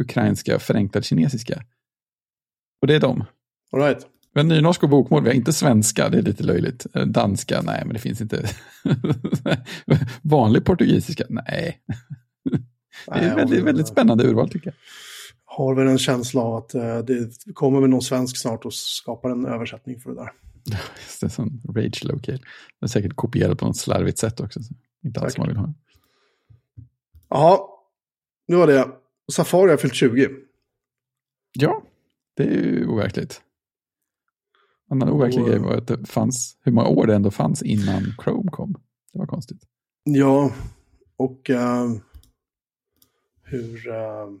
B: ukrainska, förenklad kinesiska. Och det är de.
C: All right.
B: Har nynorsk och bokmål, vi har inte svenska, det är lite löjligt. Eh, Danska, nej men det finns inte. Vanlig portugisiska, nej. Det är väldigt, väldigt spännande urval tycker jag.
C: Har väl en känsla av att eh, det kommer väl någon svensk snart och skapar en översättning för det där.
B: Just det, som Rage Locale. Det är säkert kopierat på något slarvigt sätt också. Så inte alls man vill ha.
C: Jaha, nu var det. Safari har fyllt 20.
B: Ja, det är ju overkligt. En annan overklig
C: Och-
B: grej var att det fanns, hur många år det ändå fanns innan Chrome kom. Det var konstigt.
C: Ja, och eh, hur, uh,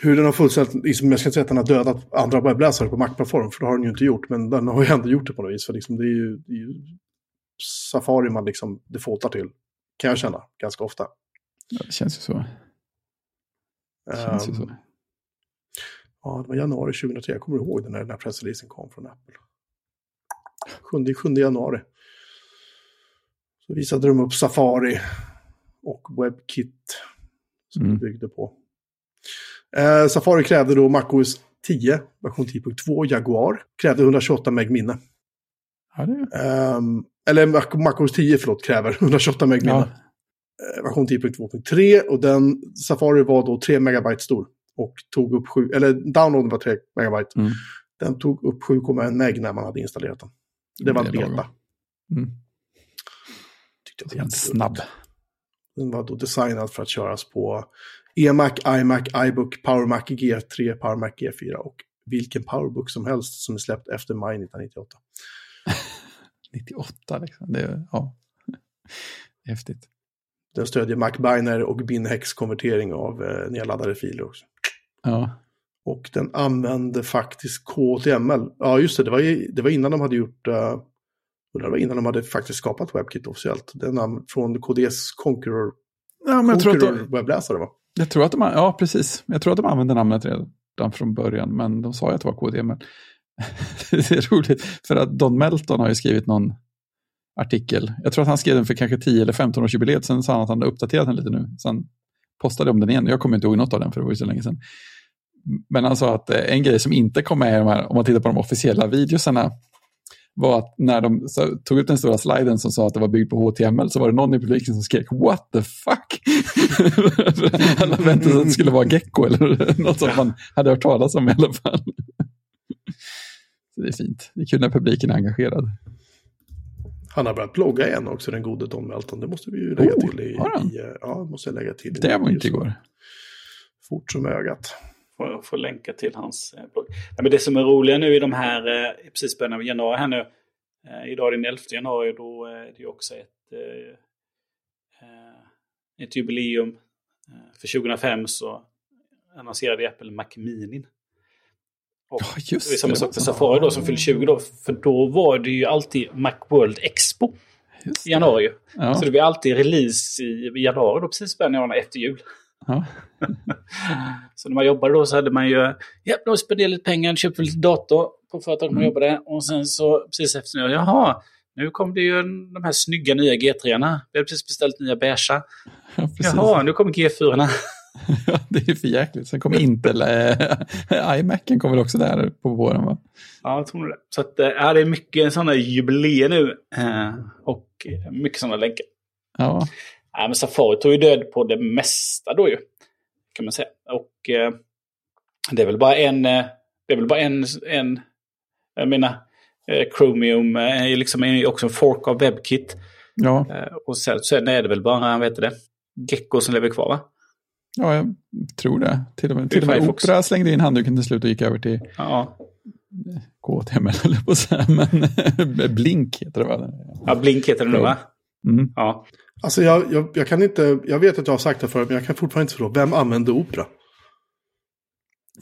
C: hur den har fullständigt, liksom, jag ska inte säga att den har dödat andra webbläsare på Mac-plattform, för det har den ju inte gjort, men den har ju ändå gjort det på något vis. För liksom, det, är ju, det är ju Safari man liksom defaultar till, kan jag känna, ganska ofta.
B: Ja, det känns ju så. Det känns ju så.
C: Um, ja, det var januari 2003, jag kommer ihåg det när den här pressreleasen kom från Apple. 7, 7 januari. Så visade de upp Safari och WebKit som
B: Mm.
C: byggde på. Eh, Safari krävde då MacOS 10, version 10.2, Jaguar. Krävde 128 meg minne.
B: Ja,
C: Ehm, eller Mac- MacOS 10, förlåt, kräver 128 meg minne.
B: ja,
C: Eh, version 10.2.3 och den Safari var då 3 megabyte stor. Och tog upp 7, eller downloaden var 3 megabyte.
B: Mm.
C: Den tog upp 7,1 meg när man hade installerat den. Det var en beta.
B: mm.
C: Tyckte jag var
B: snabb.
C: Den var då designad för att köras på eMac, iMac, iBook, PowerMac G3, PowerMac G4 och vilken PowerBook som helst som är släppt efter maj 1998.
B: 98 liksom. Det är, ja. Häftigt.
C: Den stödjer MacBiner och Binhex-konvertering av eh, nedladdade filer också.
B: Ja,
C: Och den använde faktiskt KTML. Ja, just det, det var, det var innan de hade gjort... Uh, det var innan de hade faktiskt skapat WebKit officiellt. Den från KDs Conqueror,
B: ja men jag tror, att
C: Conqueror
B: de,
C: webbläsare va?
B: Jag tror att de, ja precis. Jag tror att de använde namnet redan från början, men de sa ju att det var KDML. det är roligt, för att Don Melton har ju skrivit någon artikel. Jag tror att han skrev den för kanske 10 eller 15 års jubileet, sen sa han att han hade uppdaterat den lite nu. Sen postade om den igen. Jag kommer inte ihåg något av den, för det var ju så länge sedan. Men han sa att eh, en grej som inte kom med i de här, om man tittar på de officiella videosarna, var att när de tog ut den stora sliden som sa att det var byggt på HTML så var det någon i publiken som skrek “What the fuck?” Alla väntade sig att det skulle vara Gecko eller något som man hade hört talas om i alla fall. Så det är fint. Det är kul när publiken är engagerad.
C: Han har börjat blogga igen också, den gode Don Melton. Det måste vi ju lägga
B: Oh,
C: till i... i eh, ja, måste jag lägga till.
B: Det var inte igår.
C: Fort som ögat.
A: Får, får länka till hans eh, blogg. Nej, men det som är roliga nu i de här, eh, precis början av januari här nu. Eh, idag är den 11 januari, då är det ju också ett, ett jubileum. För 2005 så annonserade Apple Mac Mini. Och
B: Ja,
A: det
B: just
A: är samma
B: det.
A: sak för Safari då som fyllde 20 då. För då var det ju alltid Macworld Expo
B: Just
A: i
B: det.
A: januari.
B: Ja,
A: Så det blir alltid release i januari då, precis början av efter jul.
B: Ja.
A: Så när man jobbade då så hade man ju, ja, då spenderade lite pengar, köpte lite dator på företaget man
B: Mm.
A: jobbade. Och sen så precis efter nu, jaha, nu kom det ju de här snygga nya G3-arna. Vi hade precis beställt nya beiga.
B: ja precis.
A: Jaha, nu kommer G4-arna.
B: det är för jäkligt. Sen kommer Intel, äh, iMacen kommer också där på våren va?
A: Ja, jag tror det. Så att, eh, ja, det är mycket sådana jubileer nu. Eh, och eh, mycket sådana länkar.
B: Ja,
A: Ja, men Safari tog ju död på det mesta då ju. Kan man säga. Och eh, det är väl bara en, eh, det är väl bara en, en jag menar, eh, Chromium eh, är liksom är också en fork av WebKit.
B: ja,
A: Eh, och sen, sen är det väl bara, vad heter det, Gecko som lever kvar va?
B: ja, jag tror det. Till och med, till och med. Opera slängde in handduken till slut och gick över till
A: Ja,
B: KTML, eller på att säga, men Blink heter det va?
A: ja Blink heter det nu va?
B: Mm.
A: Ja.
C: Alltså jag, jag, jag kan inte, jag vet att jag har sagt det förut, men jag kan fortfarande inte förstå, vem använde Opera?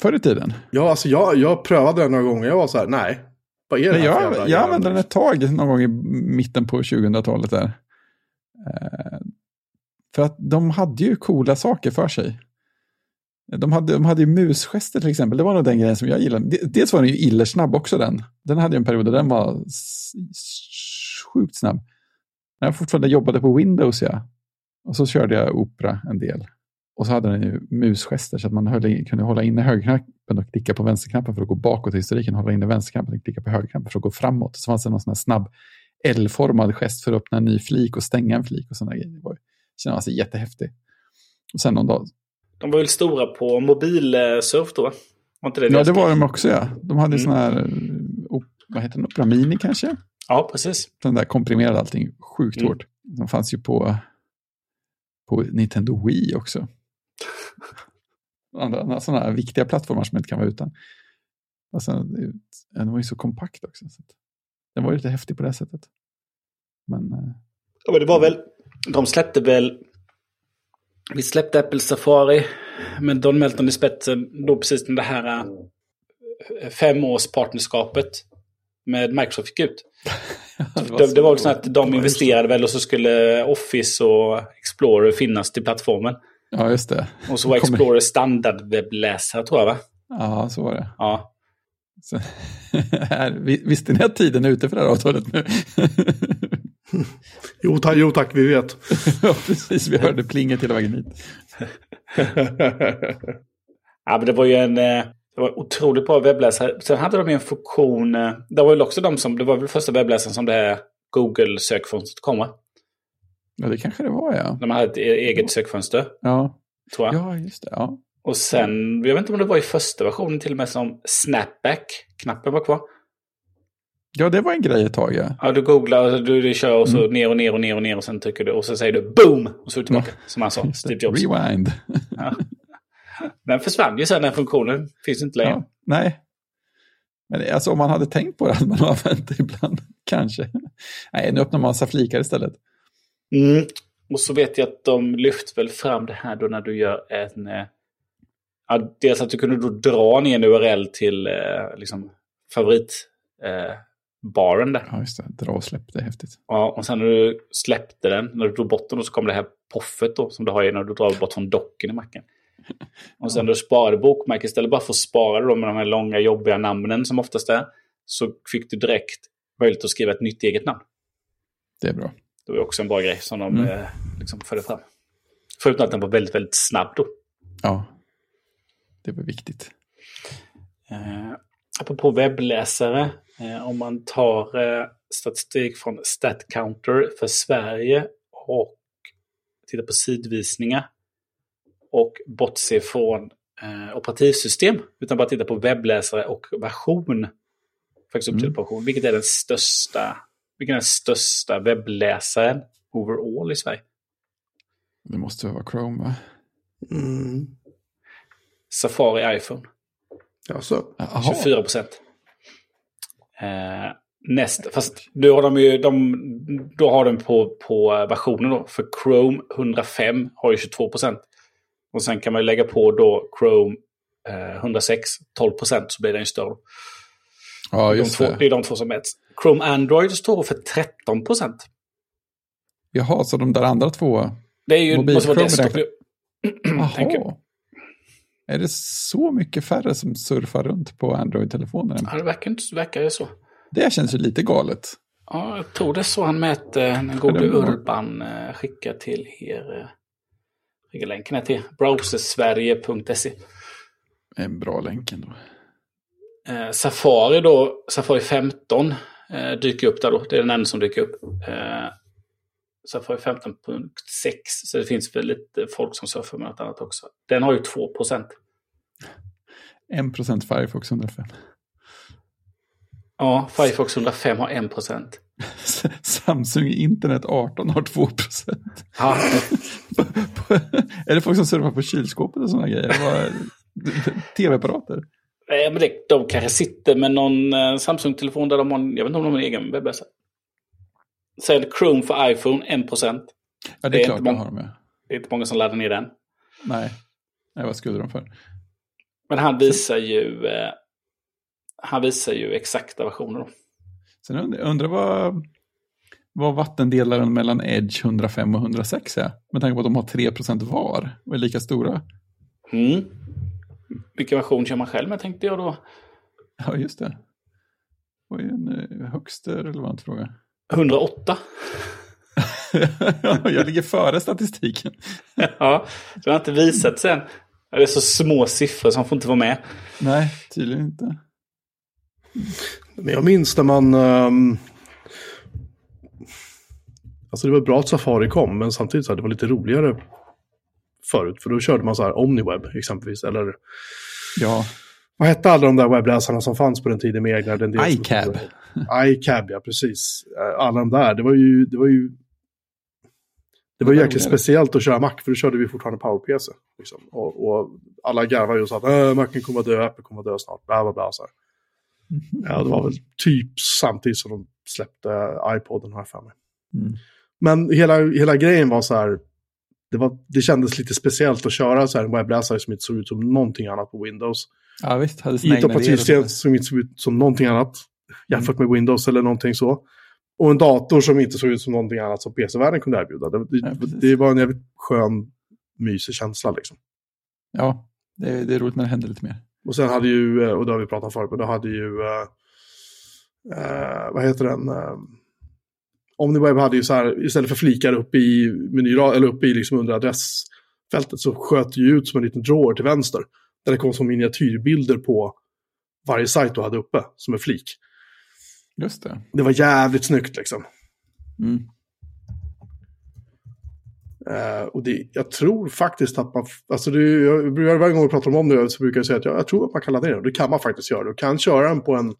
B: Förr i tiden.
C: Ja, alltså jag, jag prövade den några gånger, jag var så här, nej. Vad är det
B: Nej, jag,
C: jävla
B: jag använde den ett tag, någon gång i mitten på 2000-talet där. Eh, för att de hade ju coola saker för sig. De hade, de hade ju musgester till exempel, det var nog den grejen som jag gillade. De- Dels var den ju illersnabb också den. Den hade ju en period där den var sjukt snabb. När jag fortfarande jobbade på Windows, ja. Och så körde jag Opera en del. Och så hade den ju musgester så att man höll, kunde hålla inne högerknappen och klicka på vänsterknappen för att gå bakåt i historiken. Hålla inne vänsterknappen och klicka på högerknappen för att gå framåt. Så fanns det någon sån här snabb L-formad gest för att öppna en ny flik och stänga en flik och sådana grejer. Det var, kändes alltså jättehäftigt. Och sen någon dag.
A: De var väl stora på mobilsurf då va? Var inte det
B: Ja, det var de också ja. De hade
A: Mm.
B: sån här, eh, vad heter den, Opera Mini kanske?
A: Ja, precis.
B: Den där komprimerade allting sjukt
A: Mm.
B: hårt. De fanns ju på, på Nintendo Wii också. Andra, andra sådana här viktiga plattformar som inte kan vara utan. Och sen, det- den var ju så kompakt också. Så den var ju lite häftig på det sättet. Men eh,
A: Ja, men det var väl, de släppte väl Vi släppte Apple Safari med Don Melton i spetsen. Då precis när det här äh, femårspartnerskapet med Microsoft gick ut.
B: var
A: Det,
B: så
A: det var också så att de investerade väl och så skulle Office och Explorer finnas till plattformen.
B: Ja, just det.
A: Och så var Explorer standardwebbläsare tror jag va?
B: Ja, så var det.
A: Ja.
B: Så, här, vi- visste ni att tiden är ute för det här avtalet nu?
C: Jo, tack, jo tack, vi vet.
B: ja, precis. Vi hörde plinget hela vägen hit.
A: Ja, men det var ju en eh, det var otroligt bra webbläsare. Sen hade de ju en funktion. eh, Det var väl också de som, det var väl första webbläsaren som det här Google-sökfönstret kom va?
B: Ja, det kanske det var, ja.
A: När man hade ett e- eget sökfönster,
B: Ja,
A: tror jag.
B: ja just det. Ja.
A: Och sen, jag vet inte om det var i första versionen till och med som Snapback-knappen var kvar.
B: ja, det var en grej ett tag, ja.
A: Ja, du googlar, du, du kör och så ner och ner och ner och ner och sen trycker du och så säger du boom! Och så är du tillbaka. Som han sa, Steve Jobs.
B: Rewind.
A: Den försvann ju sen, den funktionen. Finns inte längre.
B: Ja, nej. Men alltså, om man hade tänkt på det hade man använt det ibland. Kanske. Nej, nu öppnar man massa flikar istället.
A: Mm. Och så vet jag att de lyfte väl fram det här då när du gör en... Eh, ja, dels att du kunde då dra ner en URL till eh, liksom favorit eh, där.
B: Ja, just det. Dra och släpp, det är häftigt.
A: Ja, och sen när du släppte den, när du drog bort den, så kom det här poffet då som du har när du drar bort från docken i macken. Och sen sparade bokmärke istället bara för att spara då med de här långa jobbiga namnen som oftast är, så fick du direkt möjlighet att skriva ett nytt eget namn.
B: Det är bra.
A: Det var också en bra grej som de
B: Mm.
A: eh, liksom förde fram. Förutom att den var väldigt, väldigt snabb då.
B: Ja, det var viktigt.
A: Eh, apropå webbläsare, eh, om man tar eh, statistik från StatCounter för Sverige och tittar på sidvisningar och bortser från eh, operativsystem, utan bara tittar på webbläsare och version. Faktiskt uppdelad på version. Vilket är den största, vilken är den största webbläsaren overall i Sverige?
B: Det måste vara Chrome, va?
C: Mm.
A: Safari iPhone.
C: Alltså,
B: Jaha.
A: 24 procent. Eh, näst, fast då har de ju, de, då har de på, på versionen då. För Chrome 105 har ju 22 procent. Och sen kan man lägga på då Chrome eh, 106, 12 procent så blir den ju större.
B: Ja,
A: De
B: just
A: två,
B: det.
A: det är de två som mäts. Chrome Android står för 13 procent.
B: Jaha, så de där andra två.
A: Det är ju,
B: Mobil
A: måste vara
B: Chrome
A: desktop.
B: Jaha. Är det så mycket färre som surfar runt på Android-telefoner?
A: Ja, det verkar, inte, verkar ju så.
B: Det känns ju lite galet.
A: Ja, jag tror det är så han mäter den gode
B: det bra?
A: Urban eh, skickar till er. Skickar länken till browsersverige.se.
B: En bra länk ändå.
A: Eh, Safari då, Safari 15 eh, dyker upp där då. Det är den enda som dyker upp. Eh, Safari 15.6, så det finns väl lite folk som surfar med något annat också. Den har ju 2 procent.
B: 1% Firefox 105.
A: Ja, Firefox 105 har 1 procent.
B: Samsung Internet 18 har 2%.
A: Ja,
B: är det folk som surfar på kylskåpet och sådana grejer? Tv-apparater?
A: eh, men det, de kanske sitter med någon eh, Samsung-telefon där de har, jag vet inte om de har en egen webbläsare. Sen Chrome för iPhone 1 procent.
B: Ja, det
A: Det
B: är
A: är
B: klart
A: många.
B: har de med.
A: Det är inte många som laddar ner den.
B: Nej. Nej, vad skulle de för?
A: Men han visar ju, eh, han visar ju exakta versioner. Då.
B: Sen undrar, undrar vad, vad vattendelaren mellan Edge 105 och 106 är. Med tanke på att de har 3% var och är lika stora.
A: Mm. Vilken version kör man själv med tänkte jag då.
B: Ja, just det. Det var ju en eh, högst relevant fråga.
A: 108.
B: jag ligger före statistiken.
A: ja, det har inte visat sen. Det är så små siffror som får inte vara med.
B: Nej, tydligen inte.
C: Men jag minns när man... ehm, alltså det var bra att Safari kom, men samtidigt så här, det var lite roligare förut. För då körde man så här Omniweb exempelvis. Eller
B: Ja,
C: vad hette alla de där webbläsarna som fanns på den tiden med egna identiteter?
B: iCab.
C: iCab, ja precis. Eh, Alla de där, det var ju... Det var ju det var jäkligt speciellt att köra Mac, för då körde vi fortfarande PowerPC. Liksom. Och, och alla garvade ju och sa att äh, Macen kommer att dö, Apple kommer att dö snart, bla bla bla. Så här. Ja, det var väl typ samtidigt som de släppte iPoden har jag för mig.
B: Mm.
C: Men hela, hela grejen var så här, det, var, det kändes lite speciellt att köra så här en webbläsare som inte såg ut som någonting annat på Windows.
B: Ja, visst. Hade
C: I
B: sina
C: ett
B: egna
C: operativsystem som inte såg ut som någonting annat jämfört med Windows eller någonting så. Och en dator som inte såg ut som någonting annat som PC-världen kunde erbjuda. Det,
B: Ja,
C: det, var en jävligt skön, mysig känsla liksom.
B: Ja, det det är roligt när det händer lite mer.
C: Och sen hade ju, eh, och det har vi pratat om förut, men då hade ju, eh, eh, vad heter den? Eh, Omniweb hade ju så här, istället för flikar uppe i menyrad, eller uppe i liksom under adressfältet så sköt det ju ut som en liten drawer till vänster. Där det kom som miniatyrbilder på varje sajt du hade uppe, som en flik.
B: Just det.
C: Det var jävligt snyggt liksom.
B: Mm.
C: Eh, och det, jag tror faktiskt att man, alltså det, jag, varje gång vi pratar om det så brukar jag säga att jag, jag tror att man kan ladda ner den. Det kan man faktiskt göra. Du kan köra den på en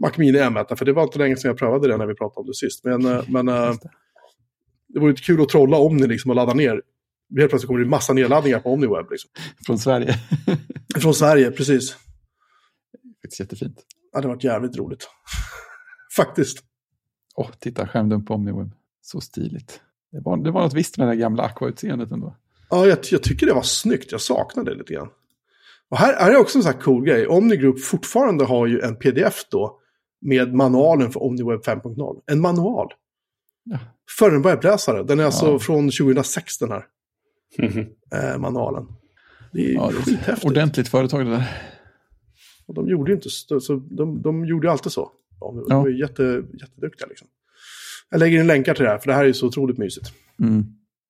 C: Mac Mini M1, för det var inte länge sedan jag prövade det när vi pratade om det sist. Men, eh, men
B: Just det.
C: vore lite kul att trolla om det liksom och ladda ner. Helt plötsligt kommer det en massa nedladdningar på OmniWeb. Liksom.
B: Från Sverige.
C: Från Sverige, precis.
B: Faktiskt jättefint.
C: Det hade varit jävligt roligt. faktiskt.
B: Åh, titta, skärmdump på Omniweb. Så stiligt. Det var, det var något visst med det gamla Aqua-utseendet ändå.
C: Ja, jag, jag tycker det var snyggt. Jag saknar det lite grann. Och här, här är också en sån här cool grej. OmniGroup fortfarande har ju en pdf då med manualen för OmniWeb 5.0. En manual.
B: Ja.
C: För en webbläsare. Den är alltså
B: Ja.
C: från 2006 den här eh, manualen. Det är
B: Ja, det är
C: skithäftigt.
B: ordentligt företag det där.
C: Och de gjorde ju inte så, så de, de gjorde alltid så. De,
B: Ja.
C: de var ju jätte, jätteduktiga liksom. Jag lägger in länkar till det här, för det här är så otroligt mysigt.
B: Mm.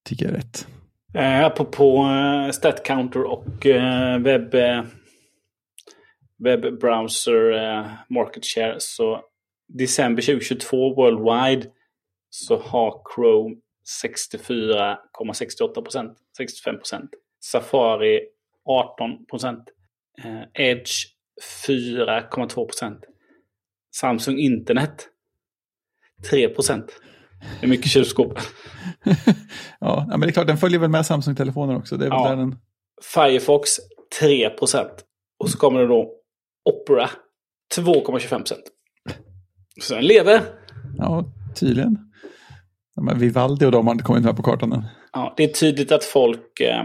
B: Tycker jag är rätt.
A: Eh, apropå eh, StatCounter och eh, webb, eh, webbrowser eh, market share så december 2022 worldwide så har Chrome 64,68 procent, 65 procent. Safari 18 procent. Eh, Edge 4,2 procent. Samsung Internet 3 procent. Det är mycket kylskåp.
B: ja, men det är klart, den följer väl med Samsung-telefoner också. Det är väl
A: Ja.
B: där den...
A: Firefox 3 Och så kommer det då Opera 2,25 Så den lever.
B: Ja, tydligen. Här Vivaldi och de har inte kommit med på kartan än.
A: Ja, det är tydligt att folk eh,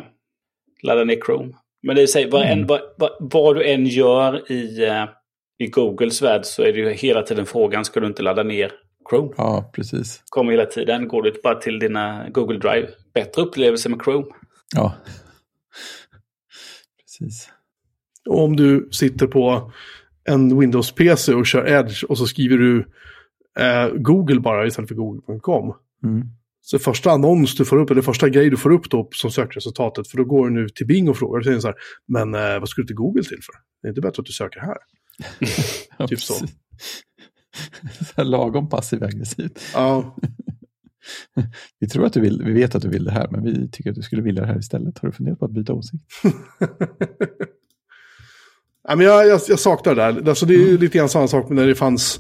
A: laddar ner Chrome. Men det är säg, vad, en, vad, vad, vad du än gör i, eh, i Googles värld så är det ju hela tiden frågan, ska du inte ladda ner Chrome?
B: Ja, precis.
A: Kommer hela tiden. Går du bara till dina Google Drive. Bättre upplevelse med Chrome.
B: Ja. Precis.
C: Och om du sitter på en Windows-PC och kör Edge och så skriver du eh, Google bara istället för google.com.
B: Mm.
C: Så första annons du får upp, eller första grej du får upp då som sökresultatet, för då går du nu till Bing och frågar, och säger så här, men eh, vad ska du till Google till för? Det är inte bättre att du söker här.
B: Ja,
C: Typ så.
B: så lagom passiv-aggressivt.
C: Ja,
B: Vi tror att du vill, vi vet att du vill det här, men vi tycker att du skulle vilja det här istället. Har du funderat på att byta åsikt?
C: ja men jag, jag, jag saknar det där. Alltså, det är ju lite grann samma sak när det fanns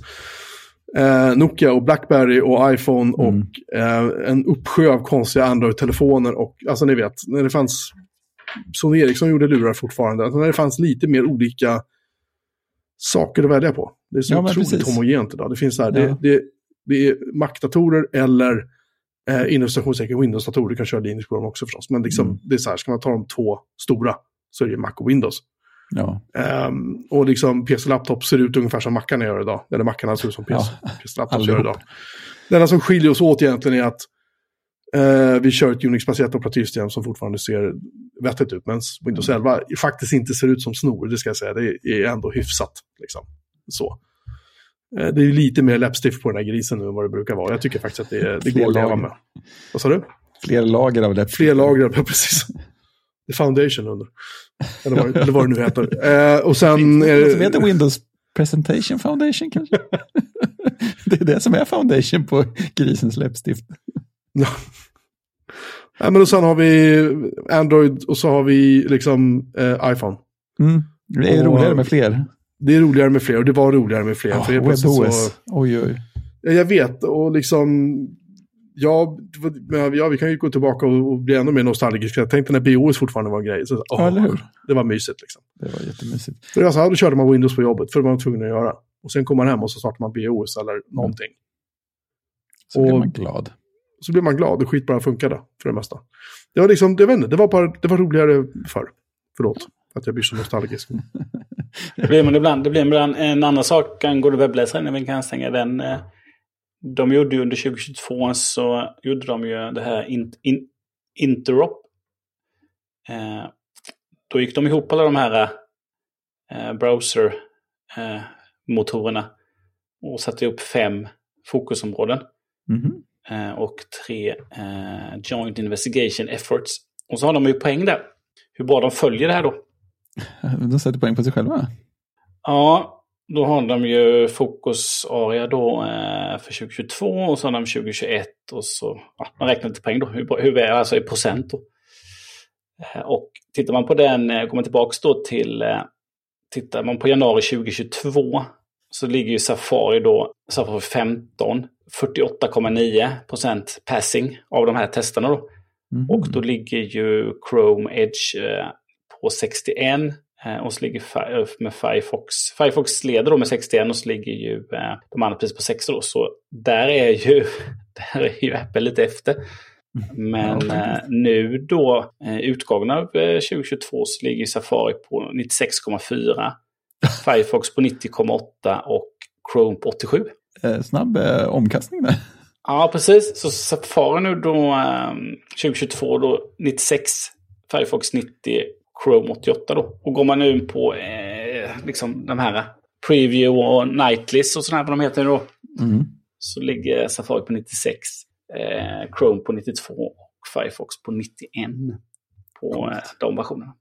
C: eh, Nokia och Blackberry och iPhone
B: Mm.
C: och eh, en uppsjö av konstiga Android-telefoner. Och, alltså ni vet, när det fanns... Sony Ericsson gjorde lurar fortfarande. Alltså, när det fanns lite mer olika saker att välja på. Det är så
B: Ja,
C: otroligt
B: precis.
C: homogent idag. Det finns så här,
B: Ja.
C: det, det, det är Mac-datorer eller eh, inom citationstecken Windows-datorer. Du kan köra Linux på dem också förstås. Men liksom,
B: Mm.
C: det är så här, ska man ta de två stora så är det Mac och Windows.
B: Ja,
C: Ehm, och liksom PC-laptop ser ut ungefär som Macarna gör idag. Eller Macarna ser ut som PC,
B: Ja,
C: gör idag. Det enda som skiljer oss åt egentligen är att eh, vi kör ett Unix-baserat operativsystem som fortfarande ser vettigt ut. Men Windows
B: Mm.
C: 11 faktiskt inte ser ut som snor, det ska jag säga. Det är ändå hyfsat. Liksom. Så. Eh, det är lite mer läppstift på den här grisen nu än vad det brukar vara. Jag tycker faktiskt att det, det går att leva med. Vad sa du?
B: fler lager av läpp.
C: Fler lager, ja, precis. Är foundation under. Eller vad, eller vad det nu heter. Eh, och sen...
B: Det
C: är det-
B: heter Windows Presentation Foundation kanske? det är det som är foundation på grisens läppstift.
C: Ja. ja, men och sen har vi Android och så har vi liksom eh, iPhone.
B: Mm. Det är
C: Och-
B: roligare med fler.
C: Det är roligare med fler och det var roligare med fler.
B: Ja,
C: för helt plötsligt
B: WebOS.
C: så,
B: Oj, oj.
C: ja, jag vet, och liksom... Ja, det var- ja, vi kan ju gå tillbaka och, bli ännu mer nostalgiska. Jag tänkte när BOS fortfarande var en grej. Så,
B: Ja, eller hur?
C: Det var mysigt liksom.
B: Det var jättemysigt.
C: För alltså, då körde man Windows på jobbet, för det var man tvungen att göra. Och sen kom man hem och så startade man BOS eller någonting.
B: Så
C: Och-
B: man glad.
C: Så blev man glad och skit bara funkade för det mesta. Det var liksom, jag vet inte, det var, bara, det var roligare förr. Förlåt att jag blir så nostalgisk.
A: Det blir man ibland. Det blir ibland en annan sak angående webbläsaren, när vi kan stänga den. eh, De gjorde ju under 2022 så gjorde de ju det här in, in, Interop. Eh, då gick de ihop alla de här eh, browser-motorerna och satte upp fem fokusområden
B: Mhm.
A: eh, och tre eh, Joint Investigation Efforts. Och så har de ju poäng där. Hur bra de följer det här då.
B: De sätter poäng på sig själva.
A: Ja, då har de ju fokusarea då eh, för 2022 och så har de 2021 och så, ja, man räknar lite poäng då, hur, hur är alltså i procent då. Eh, och tittar man på den, eh, går man tillbaks då till, eh, tittar man på januari 2022 så ligger ju Safari då, Safari 15, 48,9 procent passing av de här testerna då.
B: Mhm.
A: Och då ligger ju Chrome Edge på 61. Eh, och så ligger eh, med Firefox. Firefox leder då med 61 och så ligger ju eh, de andra precis på 60 då. Så där är ju, där är ju Apple lite efter. Men
B: Ja,
A: eh,
B: faktiskt.
A: nu då, utgången av eh, 2022 så ligger Safari på 96,4. Firefox på 90,8 och Chrome på 87.
B: Eh, snabb omkastning där.
A: Ja, precis. Så Safari nu då eh, 2022 då 96, Firefox 90, Chrome 88 då. Och går man nu på eh, liksom de här Preview och Nightlist och sådär vad de heter då.
B: Mm.
A: Så ligger Safari på 96, eh, Chrome på 92 och Firefox på 91. På eh, de versionerna.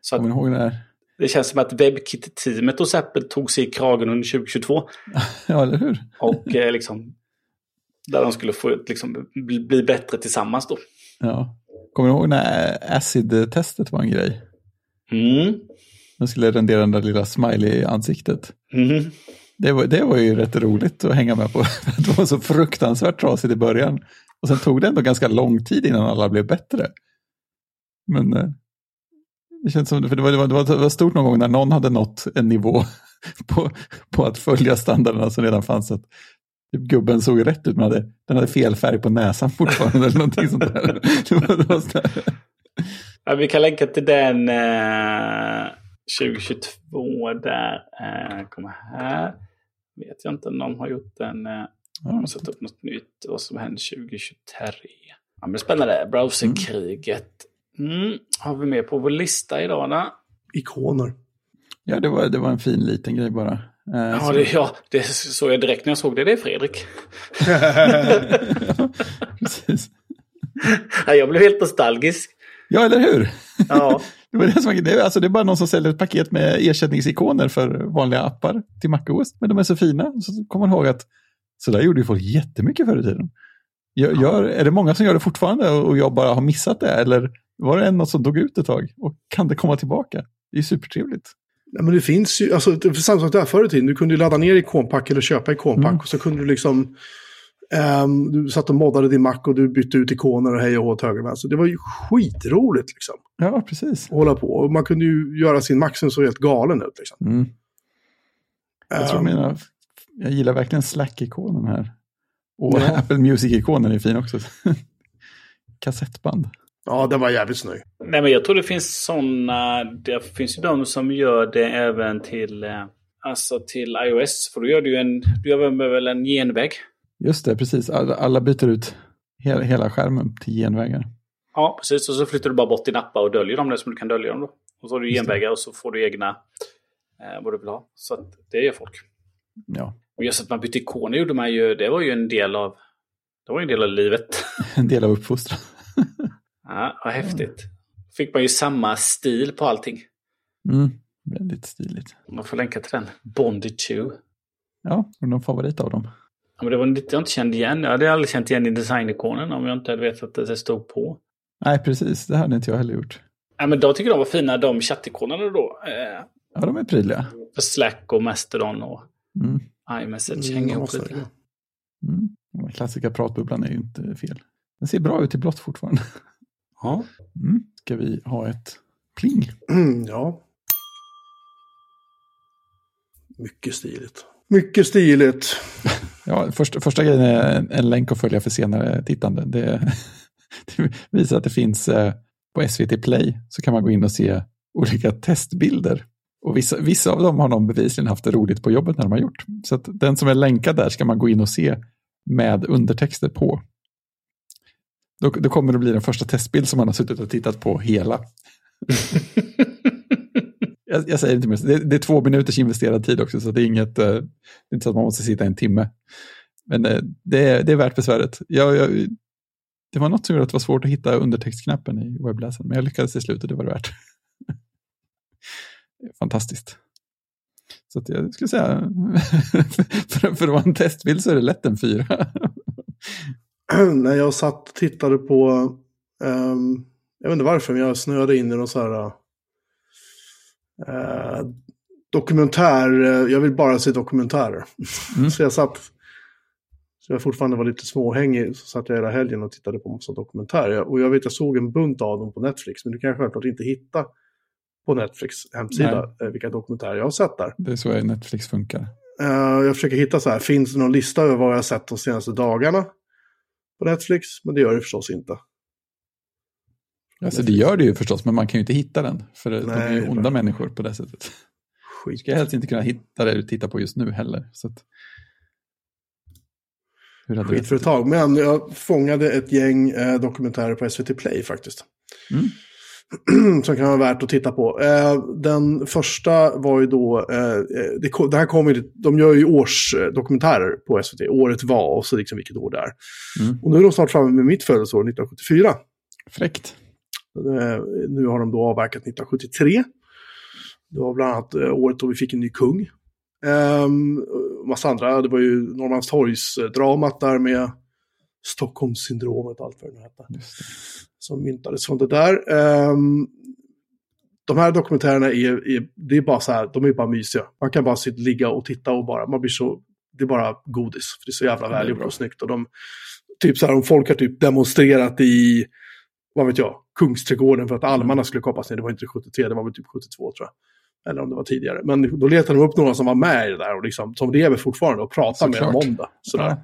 A: Så att
B: ihåg det här?
A: det känns som att WebKit-teamet hos Apple tog sig i kragen under 2022.
B: Ja, eller hur?
A: Och eh, liksom, där de skulle få liksom, bli, bli bättre tillsammans då.
B: Ja. Kommer ni ihåg när acid-testet var en grej?
A: Mm.
B: De skulle rendera den där lilla smiley-ansiktet.
A: Mm.
B: Det var, det var ju rätt roligt att hänga med på. Det var så fruktansvärt trasigt i början. Och sen tog det ändå ganska lång tid innan alla blev bättre. Men eh, det känns som, för det var, det, var, det var- det var stort någon gång när någon hade nått en nivå på, på att följa standarderna som redan fanns. Att typ gubben såg rätt ut, men hade, den hade fel färg på näsan fortfarande eller någonting sånt där. Det var, det var sådär.
A: Ja, vi kan länka till den eh, 2022 där. Eh, kommer här. Vet jag inte om någon har gjort den. Eh, de har satt upp något nytt. Vad som händer 2023. Ja, men spännande. Browserkriget. Mm. Har vi med på vår lista idag då?
C: Ikoner.
B: Ja, det var, det var en fin liten grej bara. Eh,
A: Ja, det, ja, det såg jag direkt när jag såg det. Det är Fredrik.
B: ja, precis.
A: Ja, jag blev helt nostalgisk.
B: Ja, eller hur?
A: Ja.
B: Det, var det, som, var- det, är, alltså, det är bara någon som säljer ett paket med ersättningsikoner för vanliga appar till MacOS. Men de är så fina. Så kommer man ihåg att så där gjorde ju folk jättemycket förr i tiden. Gör, gör, är det många som gör det fortfarande och jag bara har missat det? Eller var det något som dog ut ett tag? Och kan det komma tillbaka? Det är supertrevligt.
C: Ja, men det finns ju, alltså det- samma sak där förr i tiden. Du kunde ju ladda ner ikonpack eller köpa ikonpack.
B: Mm.
C: Och så kunde du liksom, ehm, du satt och moddade din Mac och du bytte ut ikoner och hej och åt höger och vänster. Det var ju skitroligt liksom.
B: Ja, precis.
C: Att hålla på. Och man kunde ju göra sin Mac som så helt galen ut liksom.
B: Mm. Jag tror
C: Ehm,
B: mina, jag gillar verkligen Slack-ikonen här. Och
C: Ja.
B: Apple Music-ikonen är fin också. Kassettband.
C: Ja, den var jävligt snygg.
A: Nej, men jag tror det finns sådana. Det finns ju de som gör det även till, eh, alltså till iOS. För då gör du ju en, du gör väl en genväg.
B: Just det, precis. Alla, byter ut hela, hela skärmen till genvägar.
A: Ja, precis. Och så flyttar du bara bort din appar och döljer dem där som du kan dölja dem då. Och så har du genvägar och så får du egna eh, vad du vill ha. Så det gör folk.
B: Ja,
A: Och just att man bytte ikoner gjorde man ju, det var ju en del av, det var en del av livet.
B: en del av uppfostran.
A: Ja, vad häftigt. Fick man ju samma stil på allting.
B: Mm, väldigt stiligt.
A: Man får länka till den. Bonded 2.
B: Ja, du någon favorit av dem?
A: Ja, men det var lite jag inte kände igen. Jag hade aldrig känt igen i designikonen om jag inte hade vetat att det stod på.
B: Nej, precis. Det hade inte jag heller gjort.
A: Ja, men de tycker de var fina, de chattikonerna då. Eh,
B: Ja, de är prydliga.
A: för Slack och Mastodon och
B: Mm.
A: iMessage
C: Mm,
A: hänger ihop lite.
B: Mm. Den klassiska pratbubblan är ju inte fel. Den ser bra ut i blått fortfarande.
A: Ja.
B: Mm. Ska vi ha ett pling?
C: Mm, ja. Mycket stiligt. Mycket stiligt.
B: Ja, första, första grejen är en, en länk att följa för senare tittande. Det, det visar att det finns eh, på SVT Play så kan man gå in och se olika testbilder. Och vissa, vissa av dem har de bevisligen haft det roligt på jobbet när de har gjort. Så att den som är länkad där ska man gå in och se med undertexter på. Då, då kommer det bli den första testbild som man har suttit och tittat på hela. jag, jag, säger inte mer, det, det, är två minuters investerad tid också, så det är inget, eh, det är inte så att man måste sitta en timme. Men eh, det, är, det är värt besväret. Jag, jag, det var något som gjorde att det var svårt att hitta undertextknappen i webbläsaren, men jag lyckades till slut och det var det värt. Fantastiskt. Så jag skulle säga, för, för att vara en testbild så är det lätt en fyra.
C: När jag satt och tittade på, um, jag vet inte varför, men jag snöade in i någon så här uh, dokumentär, jag vill bara se dokumentärer. Mm. så jag satt, så jag fortfarande var lite småhängig, så satt jag hela helgen och tittade på massa dokumentärer. Och jag vet, jag såg en bunt av dem på Netflix, men du kan självklart inte hitta på Netflix hemsida Nej. Eh, vilka dokumentärer jag har sett där.
B: Det är så Netflix funkar.
C: Uh, jag försöker hitta så här, finns det någon lista över vad jag har sett de senaste dagarna på Netflix? Men det gör det förstås inte.
B: Alltså det gör det ju förstås, men man kan ju inte hitta den. För Nej, de är ju onda människor på det sättet. Skit. Du ska helst inte kunna hitta det du tittar på just nu heller. Så att...
C: Skitföretag, men jag fångade ett gäng eh, dokumentärer på SVT Play faktiskt. Mm. som kan vara värt att titta på. Eh, den första var ju då, eh, det, det, här kommer ju, de gör ju årsdokumentärer på SVT, året var och så liksom vilket år det är. Mm. Och nu är de snart framme med mitt födelseår 1974.
B: Fräckt.
C: Eh, nu har de då avverkat 1973. Det var bland annat året då vi fick en ny kung. Um, massa andra, det var ju Norrmalmstorgsdramat där med Stockholmssyndromet och allt vad det nu hette som myntades från det där. Um, de här dokumentärerna är, är, det är bara så här, de är bara mysiga. Man kan bara sitta, ligga och titta och bara, man blir så, det är bara godis. För det är så jävla välgjort och snyggt. Och de, typ så här, om folk har typ demonstrerat i, vad vet jag, Kungsträdgården för att almarna skulle kapas ner. Det var inte 73, det var väl typ 72 tror jag. Eller om det var tidigare. Men då letade de upp några som var med i det där och liksom, som lever fortfarande och pratar med dem om det. Sådär.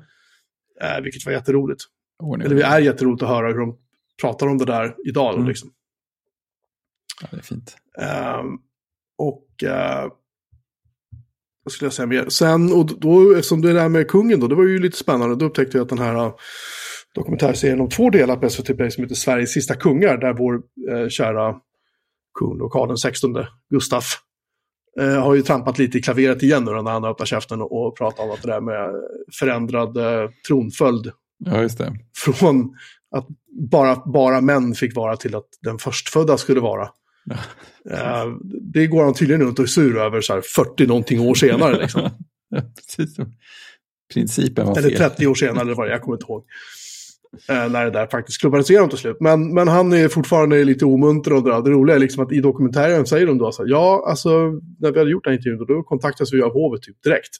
C: Ja. Eh, vilket var jätteroligt. Oh, Eller det är jätteroligt att höra hur de pratar om det där idag. Mm. Liksom.
B: Ja, det är fint.
C: Um, och uh, vad skulle jag säga mer? Sen, och då, eftersom det där med kungen då, det var ju lite spännande. Då upptäckte jag att den här dokumentärserien om två delar på SVT Play som heter Sveriges sista kungar, där vår uh, kära kung, då, Karl XVI Gustaf, uh, har ju trampat lite i klaveret igen nu när han öppnar käften och, och pratar om att det där med förändrad uh, tronföljd.
B: Ja, just det.
C: Från att bara, bara män fick vara till att den förstfödda skulle vara. Ja. Uh, det går han tydligen runt och är sur över så här 40 någonting år senare. Liksom.
B: ja, precis. Principen var
C: eller fel. Eller 30 år senare, eller vad jag kommer inte ihåg. Uh, när det där faktiskt klubbades igenom till slut. Men, men han är fortfarande lite omunter och det, det roliga är liksom att i dokumentären säger de då så här, ja, alltså när vi hade gjort den här intervjun då kontaktades vi av hovet typ direkt.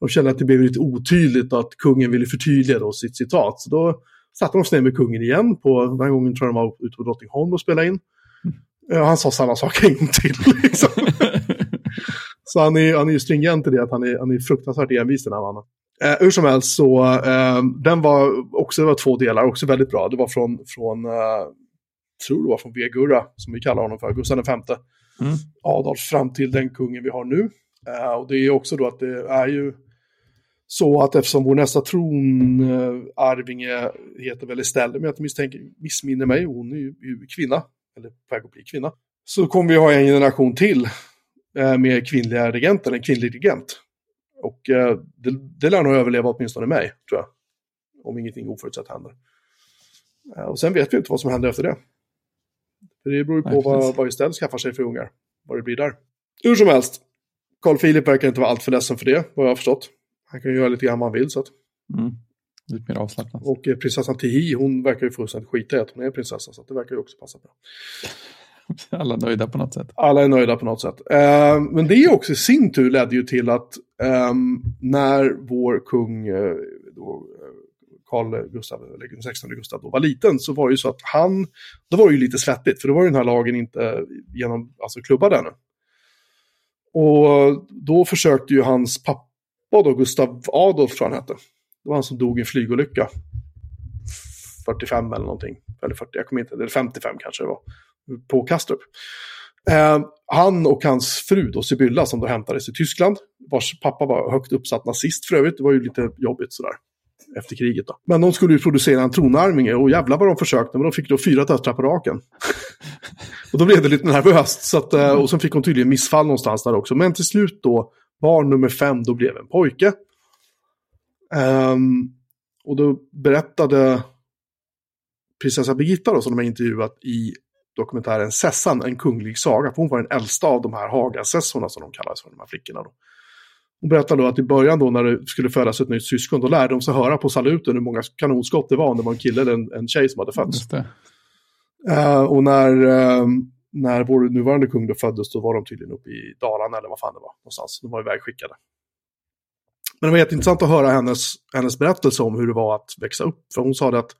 C: De kände att det blev lite otydligt och att kungen ville förtydliga då sitt citat. Så då satte de sig ner med kungen igen. På, den här gången tror jag de var ute på Drottningholm och spelade in. Mm. Han sa samma sak en gång till. Liksom. så han är, han är ju stringent i det att han är, han är fruktansvärt envis den här mannen. Eh, hur som helst så, eh, den var också, det var två delar, också väldigt bra. Det var från, från eh, tror det var från V-Gurra, som vi kallar honom för, Gustav V. Mm. Adolf fram till den kungen vi har nu. Eh, och det är också då att det är ju så att eftersom vår nästa tronarvinge heter väl Estelle, om jag misstänker, missminner mig, hon är ju kvinna, eller på väg att bli kvinna, så kommer vi ha en generation till eh, med kvinnliga regenter, en kvinnlig regent. Och eh, det, det lär nog överleva åtminstone mig, tror jag. Om ingenting oförutsett händer. Eh, och sen vet vi inte vad som händer efter det. För det beror ju på vad, vad Estelle skaffar sig för ungar, vad det blir där. Hur som helst, Carl Philip verkar inte vara alltför ledsen för det, vad jag har förstått. Han kan ju göra lite grann vad han vill. Så att...
B: mm. Lite mer avslappnat.
C: Och eh, prinsessan Tihi, hon verkar ju fullständigt skita i att hon är prinsessa. Så det verkar ju också passa bra.
B: Alla nöjda på något sätt.
C: Alla är nöjda på något sätt. Eh, men det också i sin tur ledde ju till att eh, när vår kung, eh, då, eh, Carl Gustav, eller 16 Gustav, då var liten så var det ju så att han, då var det ju lite svettigt för då var ju den här lagen inte genom, alltså klubbad ännu. Och då försökte ju hans pappa då Gustav Adolf, tror jag han hette. Det var han som dog i en flygolycka. 45 eller någonting. Eller 40, jag kommer inte eller 55 kanske det var. På Kastrup. Eh, han och hans fru då, Sibylla, som då hämtades i Tyskland. Vars pappa var högt uppsatt nazist för övrigt. Det var ju lite jobbigt sådär. Efter kriget då. Men de skulle ju producera en tronarvinge och jävlar vad de försökte. Men de fick då fyra döttrar på raken. och då blev det lite nervöst. Så att, eh, och sen fick hon tydligen missfall någonstans där också. Men till slut då, barn nummer fem, då blev en pojke. Um, och då berättade prinsessa Birgitta då, som de har intervjuat i dokumentären Sessan, en kunglig saga. För hon var den äldsta av de här Hagasessorna som de kallas för, de här flickorna. Då. Hon berättade då att i början då när det skulle födas ett nytt syskon, då lärde de sig höra på saluten hur många kanonskott det var om det var en kille eller en, en tjej som hade fötts. Eh, och när, eh, när vår nuvarande kung då föddes, då var de tydligen uppe i Dalarna eller vad fan det var någonstans. De var ivägskickade. Men det var jätteintressant att höra hennes, hennes berättelse om hur det var att växa upp. För hon sa det att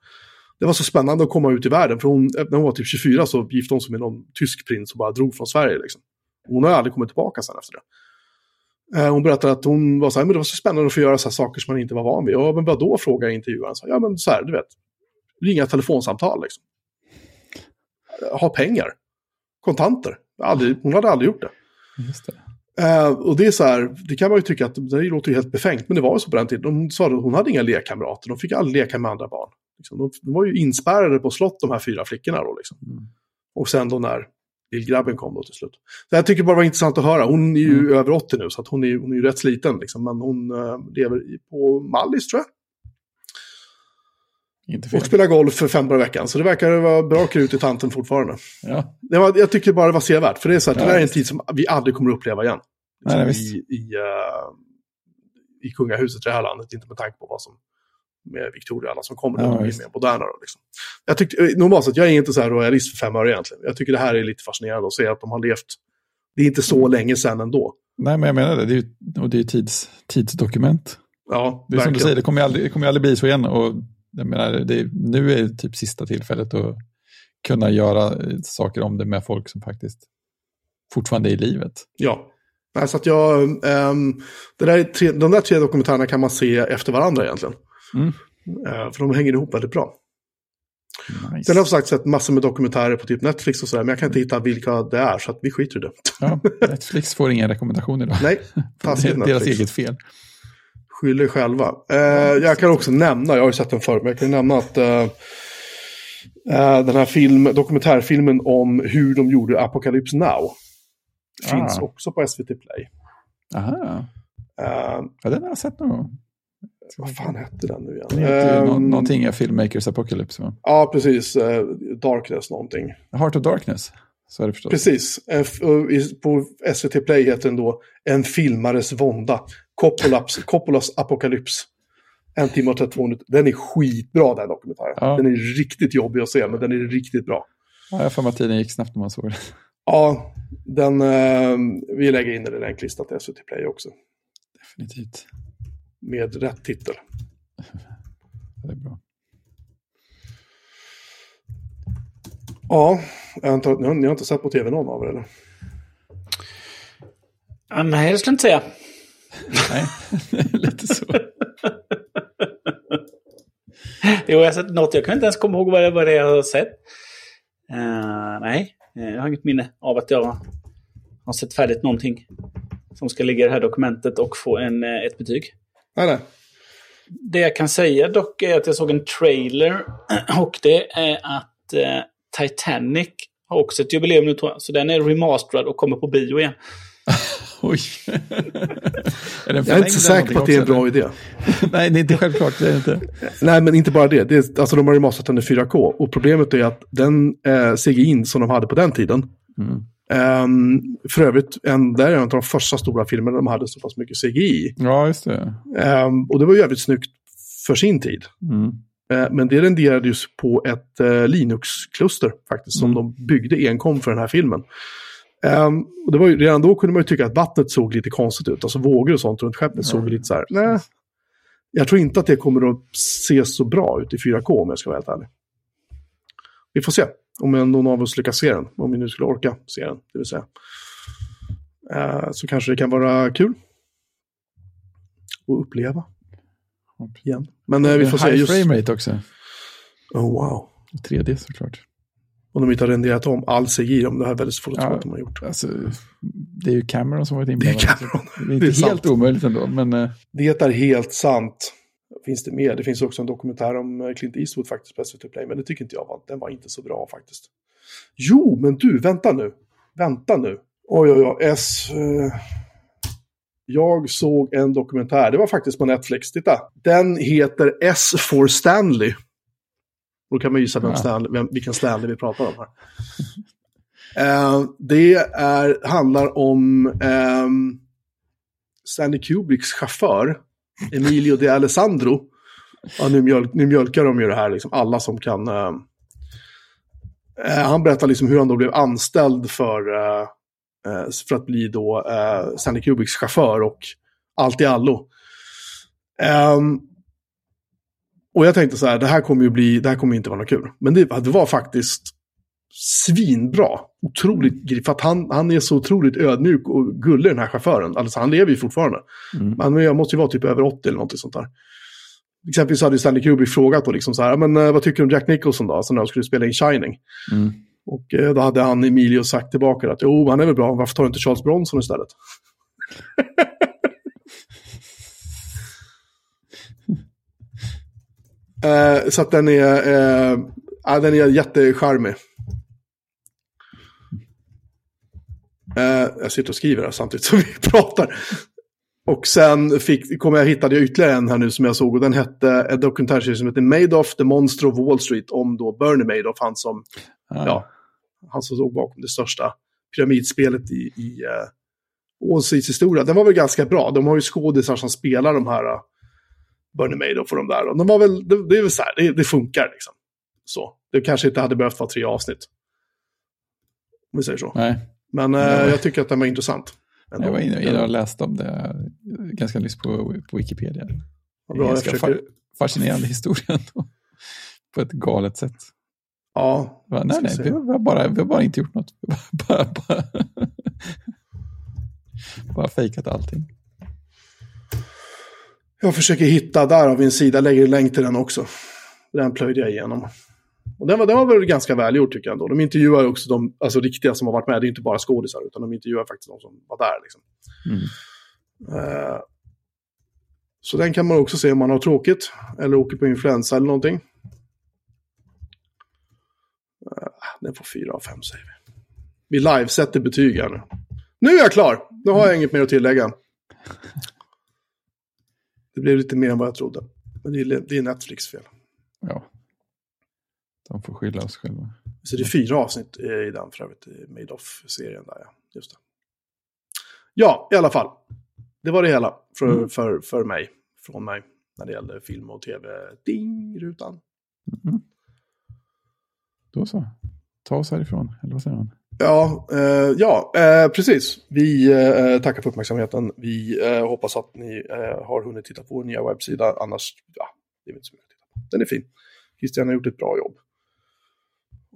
C: det var så spännande att komma ut i världen. För hon, när hon var typ 24 så gifte hon sig med någon tysk prins och bara drog från Sverige. Liksom. Hon har aldrig kommit tillbaka sen efter det. Eh, Hon berättade att hon var så här, men det var så spännande att få göra så här saker som man inte var van vid. Ja, men vad då? frågar intervjuaren. Så, ja, men så här, du vet. Ringa telefonsamtal liksom. Ha pengar. Kontanter. Aldrig, hon hade aldrig gjort det.
B: Just det.
C: Eh, och det är så här, det kan man ju tycka att det låter ju helt befängt, men det var ju så på den tiden. De sa att hon hade inga lekkamrater, de fick aldrig leka med andra barn. Liksom, de, de var ju inspärrade på slott, de här fyra flickorna då. Liksom.
B: Mm.
C: Och sen då när lillgrabben kom då till slut. Så jag tycker bara det var intressant att höra. Hon är ju
B: Mm.
C: över 80 nu, så att hon, är, hon är ju rätt sliten. Liksom, men hon eh, lever i- på Mallis tror jag.
B: Inte fel.
C: Och spelar golf för fem dagar i veckan. Så det verkar vara bra krut i tanten fortfarande.
B: Ja.
C: Det var, jag tycker bara det var sevärt. För det är så att
B: Ja,
C: det där är en tid som vi aldrig kommer att uppleva igen. Liksom,
B: Nej.
C: I, i, eh, I kungahuset i det här landet. Inte med tanke på vad som med Victoria och alla som kommer.
B: Ja,
C: de
B: visst.
C: mer moderna. Då, liksom. Jag tyckte, eh, normalt sett, jag är inte så här royalist för fem öre egentligen. Jag tycker det här är lite fascinerande att se att de har levt. Det är inte så
B: Mm.
C: länge sedan ändå.
B: Nej, men jag menar det. det är ju, och det är tids, tidsdokument.
C: Ja,
B: Det är som du
C: verkligen.
B: säger, det kommer ju aldrig, det kommer ju aldrig bli så igen. Och jag menar, det, nu är det typ sista tillfället att kunna göra eh, saker om det med folk som faktiskt fortfarande är i livet.
C: Ja. Så att jag, det där är tre, de där tre dokumentärerna kan man se efter varandra egentligen.
B: Mm.
C: Eh, för de hänger ihop väldigt bra.
B: Nice.
C: Sen har jag sagt sett massor med dokumentärer på typ Netflix och sådär, men jag kan inte hitta vilka det är, så att vi skiter i det.
B: Ja, Netflix får ingen rekommendation idag.
C: Nej,
B: det
C: taskigt
B: är deras
C: Netflix.
B: eget fel.
C: Skyll er själva. Eh, jag kan också nämna, jag har ju sett den förut, men jag kan nämna att eh, eh, den här film, dokumentärfilmen om hur de gjorde Apocalypse Now finns
B: Ah.
C: också på SVT Play.
B: Aha,
C: Eh,
B: ja, den har jag sett någon gång.
C: Vad fan hette den nu igen?
B: Den heter ju nå-
C: Ehm,
B: någonting av Filmmakers Apocalypse. Va?
C: Ja, precis. Eh, Darkness någonting.
B: Heart of Darkness, så är det förstås.
C: Precis. Eh, På SVT Play heter den då En filmares vånda. Coppolas, Coppolas apokalyps. En timme och 32 minuter. Den är skitbra den dokumentären.
B: Ja.
C: Den är riktigt jobbig att se, men den är riktigt bra.
B: Ja, jag för mig att tiden gick snabbt när man såg det.
C: Ja, den, eh, vi lägger in den i länklistan till SVT Play också.
B: Definitivt.
C: Med rätt titel.
B: Det är bra.
C: Ja, jag antar, ni, har, ni har inte sett på tv någon av er eller?
A: Ah, nej, det skulle jag inte säga.
B: Nej, lite så.
A: Jo, jag har sett något. Jag kan inte ens komma ihåg vad det, vad det är jag har sett. Eh, nej, eh, jag har inget minne av att jag har sett färdigt någonting som ska ligga i det här dokumentet och få en, eh, ett betyg.
C: Nej, nej.
A: Det jag kan säga dock är att jag såg en trailer och det är att eh, Titanic har också ett jubileum nu tror jag. Så den är remasterad och kommer på bio igen.
B: Oj. är
C: Jag är inte så säker på att det är en bra idé.
B: Nej, det är inte självklart. Det är inte.
C: Nej, men inte bara det. det är, alltså de har remasterat den i 4K. Och problemet är att den eh, CGI som de hade på den tiden.
B: Mm.
C: Ehm, för övrigt, en, där är en av de första stora filmerna de hade så pass mycket CGI.
B: Ja, just det.
C: Ehm, och det var ju jävligt snyggt för sin tid.
B: Mm.
C: Eh, men det renderades på ett eh, Linux-kluster faktiskt. Som
B: Mm.
C: de byggde enkom för den här filmen. Ehm, och det var ju, redan då kunde man ju tycka att vattnet såg lite konstigt ut. Alltså vågor och sånt runt skeppet såg lite så här. Nej, jag tror inte att det kommer att se så bra ut i 4K om jag ska vara helt ärlig. Vi får se om någon av oss lyckas se den. Om vi nu skulle orka se den, det vill säga. Eh, så kanske det kan vara kul. att uppleva. Igen. Men eh, vi får se
B: High
C: just...
B: frame rate också.
C: Oh, wow.
B: 3D såklart.
C: Om de inte har renderat om all CGI, om det här är väldigt svårt att tro
B: Ja.
C: att de har gjort.
B: Alltså, det är ju Cameron som varit
C: Det är
B: inblandad.
C: Cameron.
B: Det är
C: Det
B: inte
C: är
B: helt
C: sant.
B: omöjligt ändå, men eh,
C: Det är helt sant. Finns det mer? Det finns också en dokumentär om eh, Clint Eastwood faktiskt på SVT Play, men det tycker inte jag var, den var inte så bra faktiskt. Jo, men du, vänta nu. Vänta nu. Oj, oj, oj. S... Eh, jag såg en dokumentär, det var faktiskt på Netflix, titta. Den heter S for Stanley. Då kan man gissa vem. Stanley, vem, vilken Stanley vi pratar om här. Eh, det är, handlar om ehm, Stanley Kubricks chaufför, Emilio de Alessandro. Ja, nu, mjölk, nu mjölkar de ju det här, liksom, alla som kan. eh, eh han berättar liksom hur han då blev anställd för, eh, eh för att bli då eh, Stanley Kubiks chaufför och allt i allo. Um, och jag tänkte så här, det här kommer ju bli, det här kommer inte vara något kul. Men det, det var faktiskt svinbra. Otroligt, för att han, han är så otroligt ödmjuk och gullig den här chauffören. Alltså han lever ju fortfarande.
B: mm.
C: Men jag måste ju vara typ över 80 eller något sånt där. Exempelvis hade Stanley Kubrick frågat då liksom så här, men eh, vad tycker du om Jack Nicholson då? Alltså när de skulle spela in Shining.
B: Mm.
C: Och eh, då hade han Emilio sagt tillbaka att jo, han är väl bra, varför tar du inte Charles Bronson istället? eh, så att den är, eh, ja, den är jättecharmig. Eh, jag sitter och skriver här samtidigt som vi pratar. Och sen fick, kom jag, hittade jag ytterligare en här nu som jag såg och den hette, en dokumentärserie som heter Madoff, The Monster of Wall Street om då Bernie Madoff, han som
B: Ja.
C: ja, han som låg bakom det största pyramidspelet i, i uh, Wall Streets historia. Den var väl ganska bra. De har ju skådisar som spelar de här uh, Bernie Madoff och de där. Och de var väl, det, det är väl så här, det, det funkar liksom. Så. Det kanske inte hade behövt vara tre avsnitt. Om vi säger så.
B: Nej,
C: Men
B: Ja.
C: jag tycker att den var intressant. Ändå.
B: jag var inne, och läste om det ganska nyss på, på Wikipedia.
C: var bra. Jag
B: ganska
C: försöker,
B: fa- fascinerande historia. På ett galet sätt.
C: ja,
B: Va, nej, nej, vi har, bara, vi har bara inte gjort något. Bara, bara, bara fejkat allting.
C: Jag försöker hitta, där har vi en sida, lägger en länk till den också. Den plöjde jag igenom. Och den var, den var väl ganska välgjord tycker jag ändå. De intervjuar ju också de alltså, riktiga som har varit med. Det är inte bara skådisar, utan de intervjuar faktiskt de som var där. Liksom.
B: Mm.
C: Eh, så den kan man också se om man har tråkigt. Eller åker på influensa eller någonting. Eh, den får fyra av fem säger vi. Vi livesätter betyg här nu. Nu är jag klar! Nu har jag inget mer att tillägga. Det blev lite mer än vad jag trodde. Men det är Netflix fel.
B: Ja. De får skylla oss själva.
C: Så det är fyra avsnitt i den för övrigt, i Made Off-serien där ja. Just det. Ja, i alla fall. Det var det hela för,
B: Mm.
C: för, för mig, från mig, när det gällde film och tv. Ding-rutan.
B: Mm. Då så. Ta oss härifrån, eller vad säger man?
C: Ja, eh, ja eh, precis. Vi eh, tackar för uppmärksamheten. Vi eh, hoppas att ni eh, har hunnit titta på vår nya webbsida. Annars, ja, det är inte så mycket att titta på. Den är fin. Christian har gjort ett bra jobb.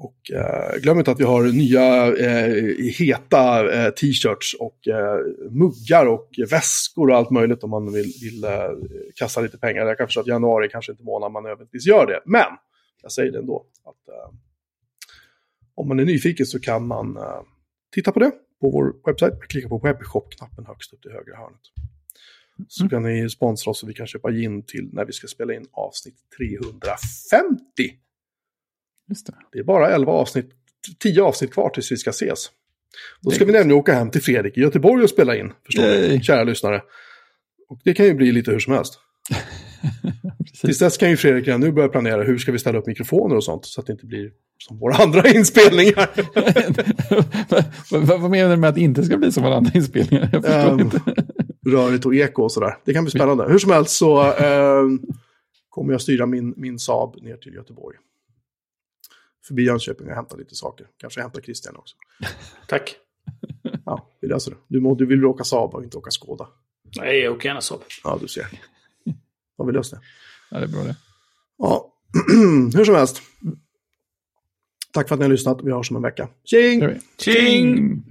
C: Och eh, glöm inte att vi har nya eh, heta eh, t-shirts och eh, muggar och väskor och allt möjligt om man vill, vill eh, kasta lite pengar. Jag kan förstå att januari kanske inte månad man nödvändigtvis gör det. Men jag säger det ändå. Att, eh, om man är nyfiken så kan man titta på det på vår webbsajt. Klicka på webbshop-knappen högst upp till högra hörnet. Så kan ni sponsra oss och vi kan köpa gin till när vi ska spela in avsnitt 350.
B: Just det.
C: Det är bara 11 avsnitt, 10 avsnitt kvar tills vi ska ses. Då ska vi nämligen åka hem till Fredrik i Göteborg och spela in, förstår ni,
B: Yay.
C: kära lyssnare. Och det kan ju bli lite hur som helst. Tills dess kan ju Fredrik redan nu börja planera hur ska vi ställa upp mikrofoner och sånt, så att det inte blir som våra andra inspelningar.
B: vad, vad, menar du med att det inte ska bli som alla andra inspelningar? Jag förstår
C: Ehm,
B: inte.
C: rörigt och eko och sådär. Det kan bli spännande. Hur som helst så ehm, kommer jag styra min, min Saab ner till Göteborg. Förbi Jönköping och hämta lite saker. Kanske hämta Christian också.
A: Tack.
C: Ja, vi löser det. Du, må, du vill åka Saab och inte åka Skåda.
A: Nej, jag åker gärna Saab.
C: Ja, du ser. Har vi löst det?
B: Ja, det är bra det.
C: Ja, hur som helst. Tack för att ni har lyssnat. Vi hörs om en vecka. Tjing!
A: Tjing!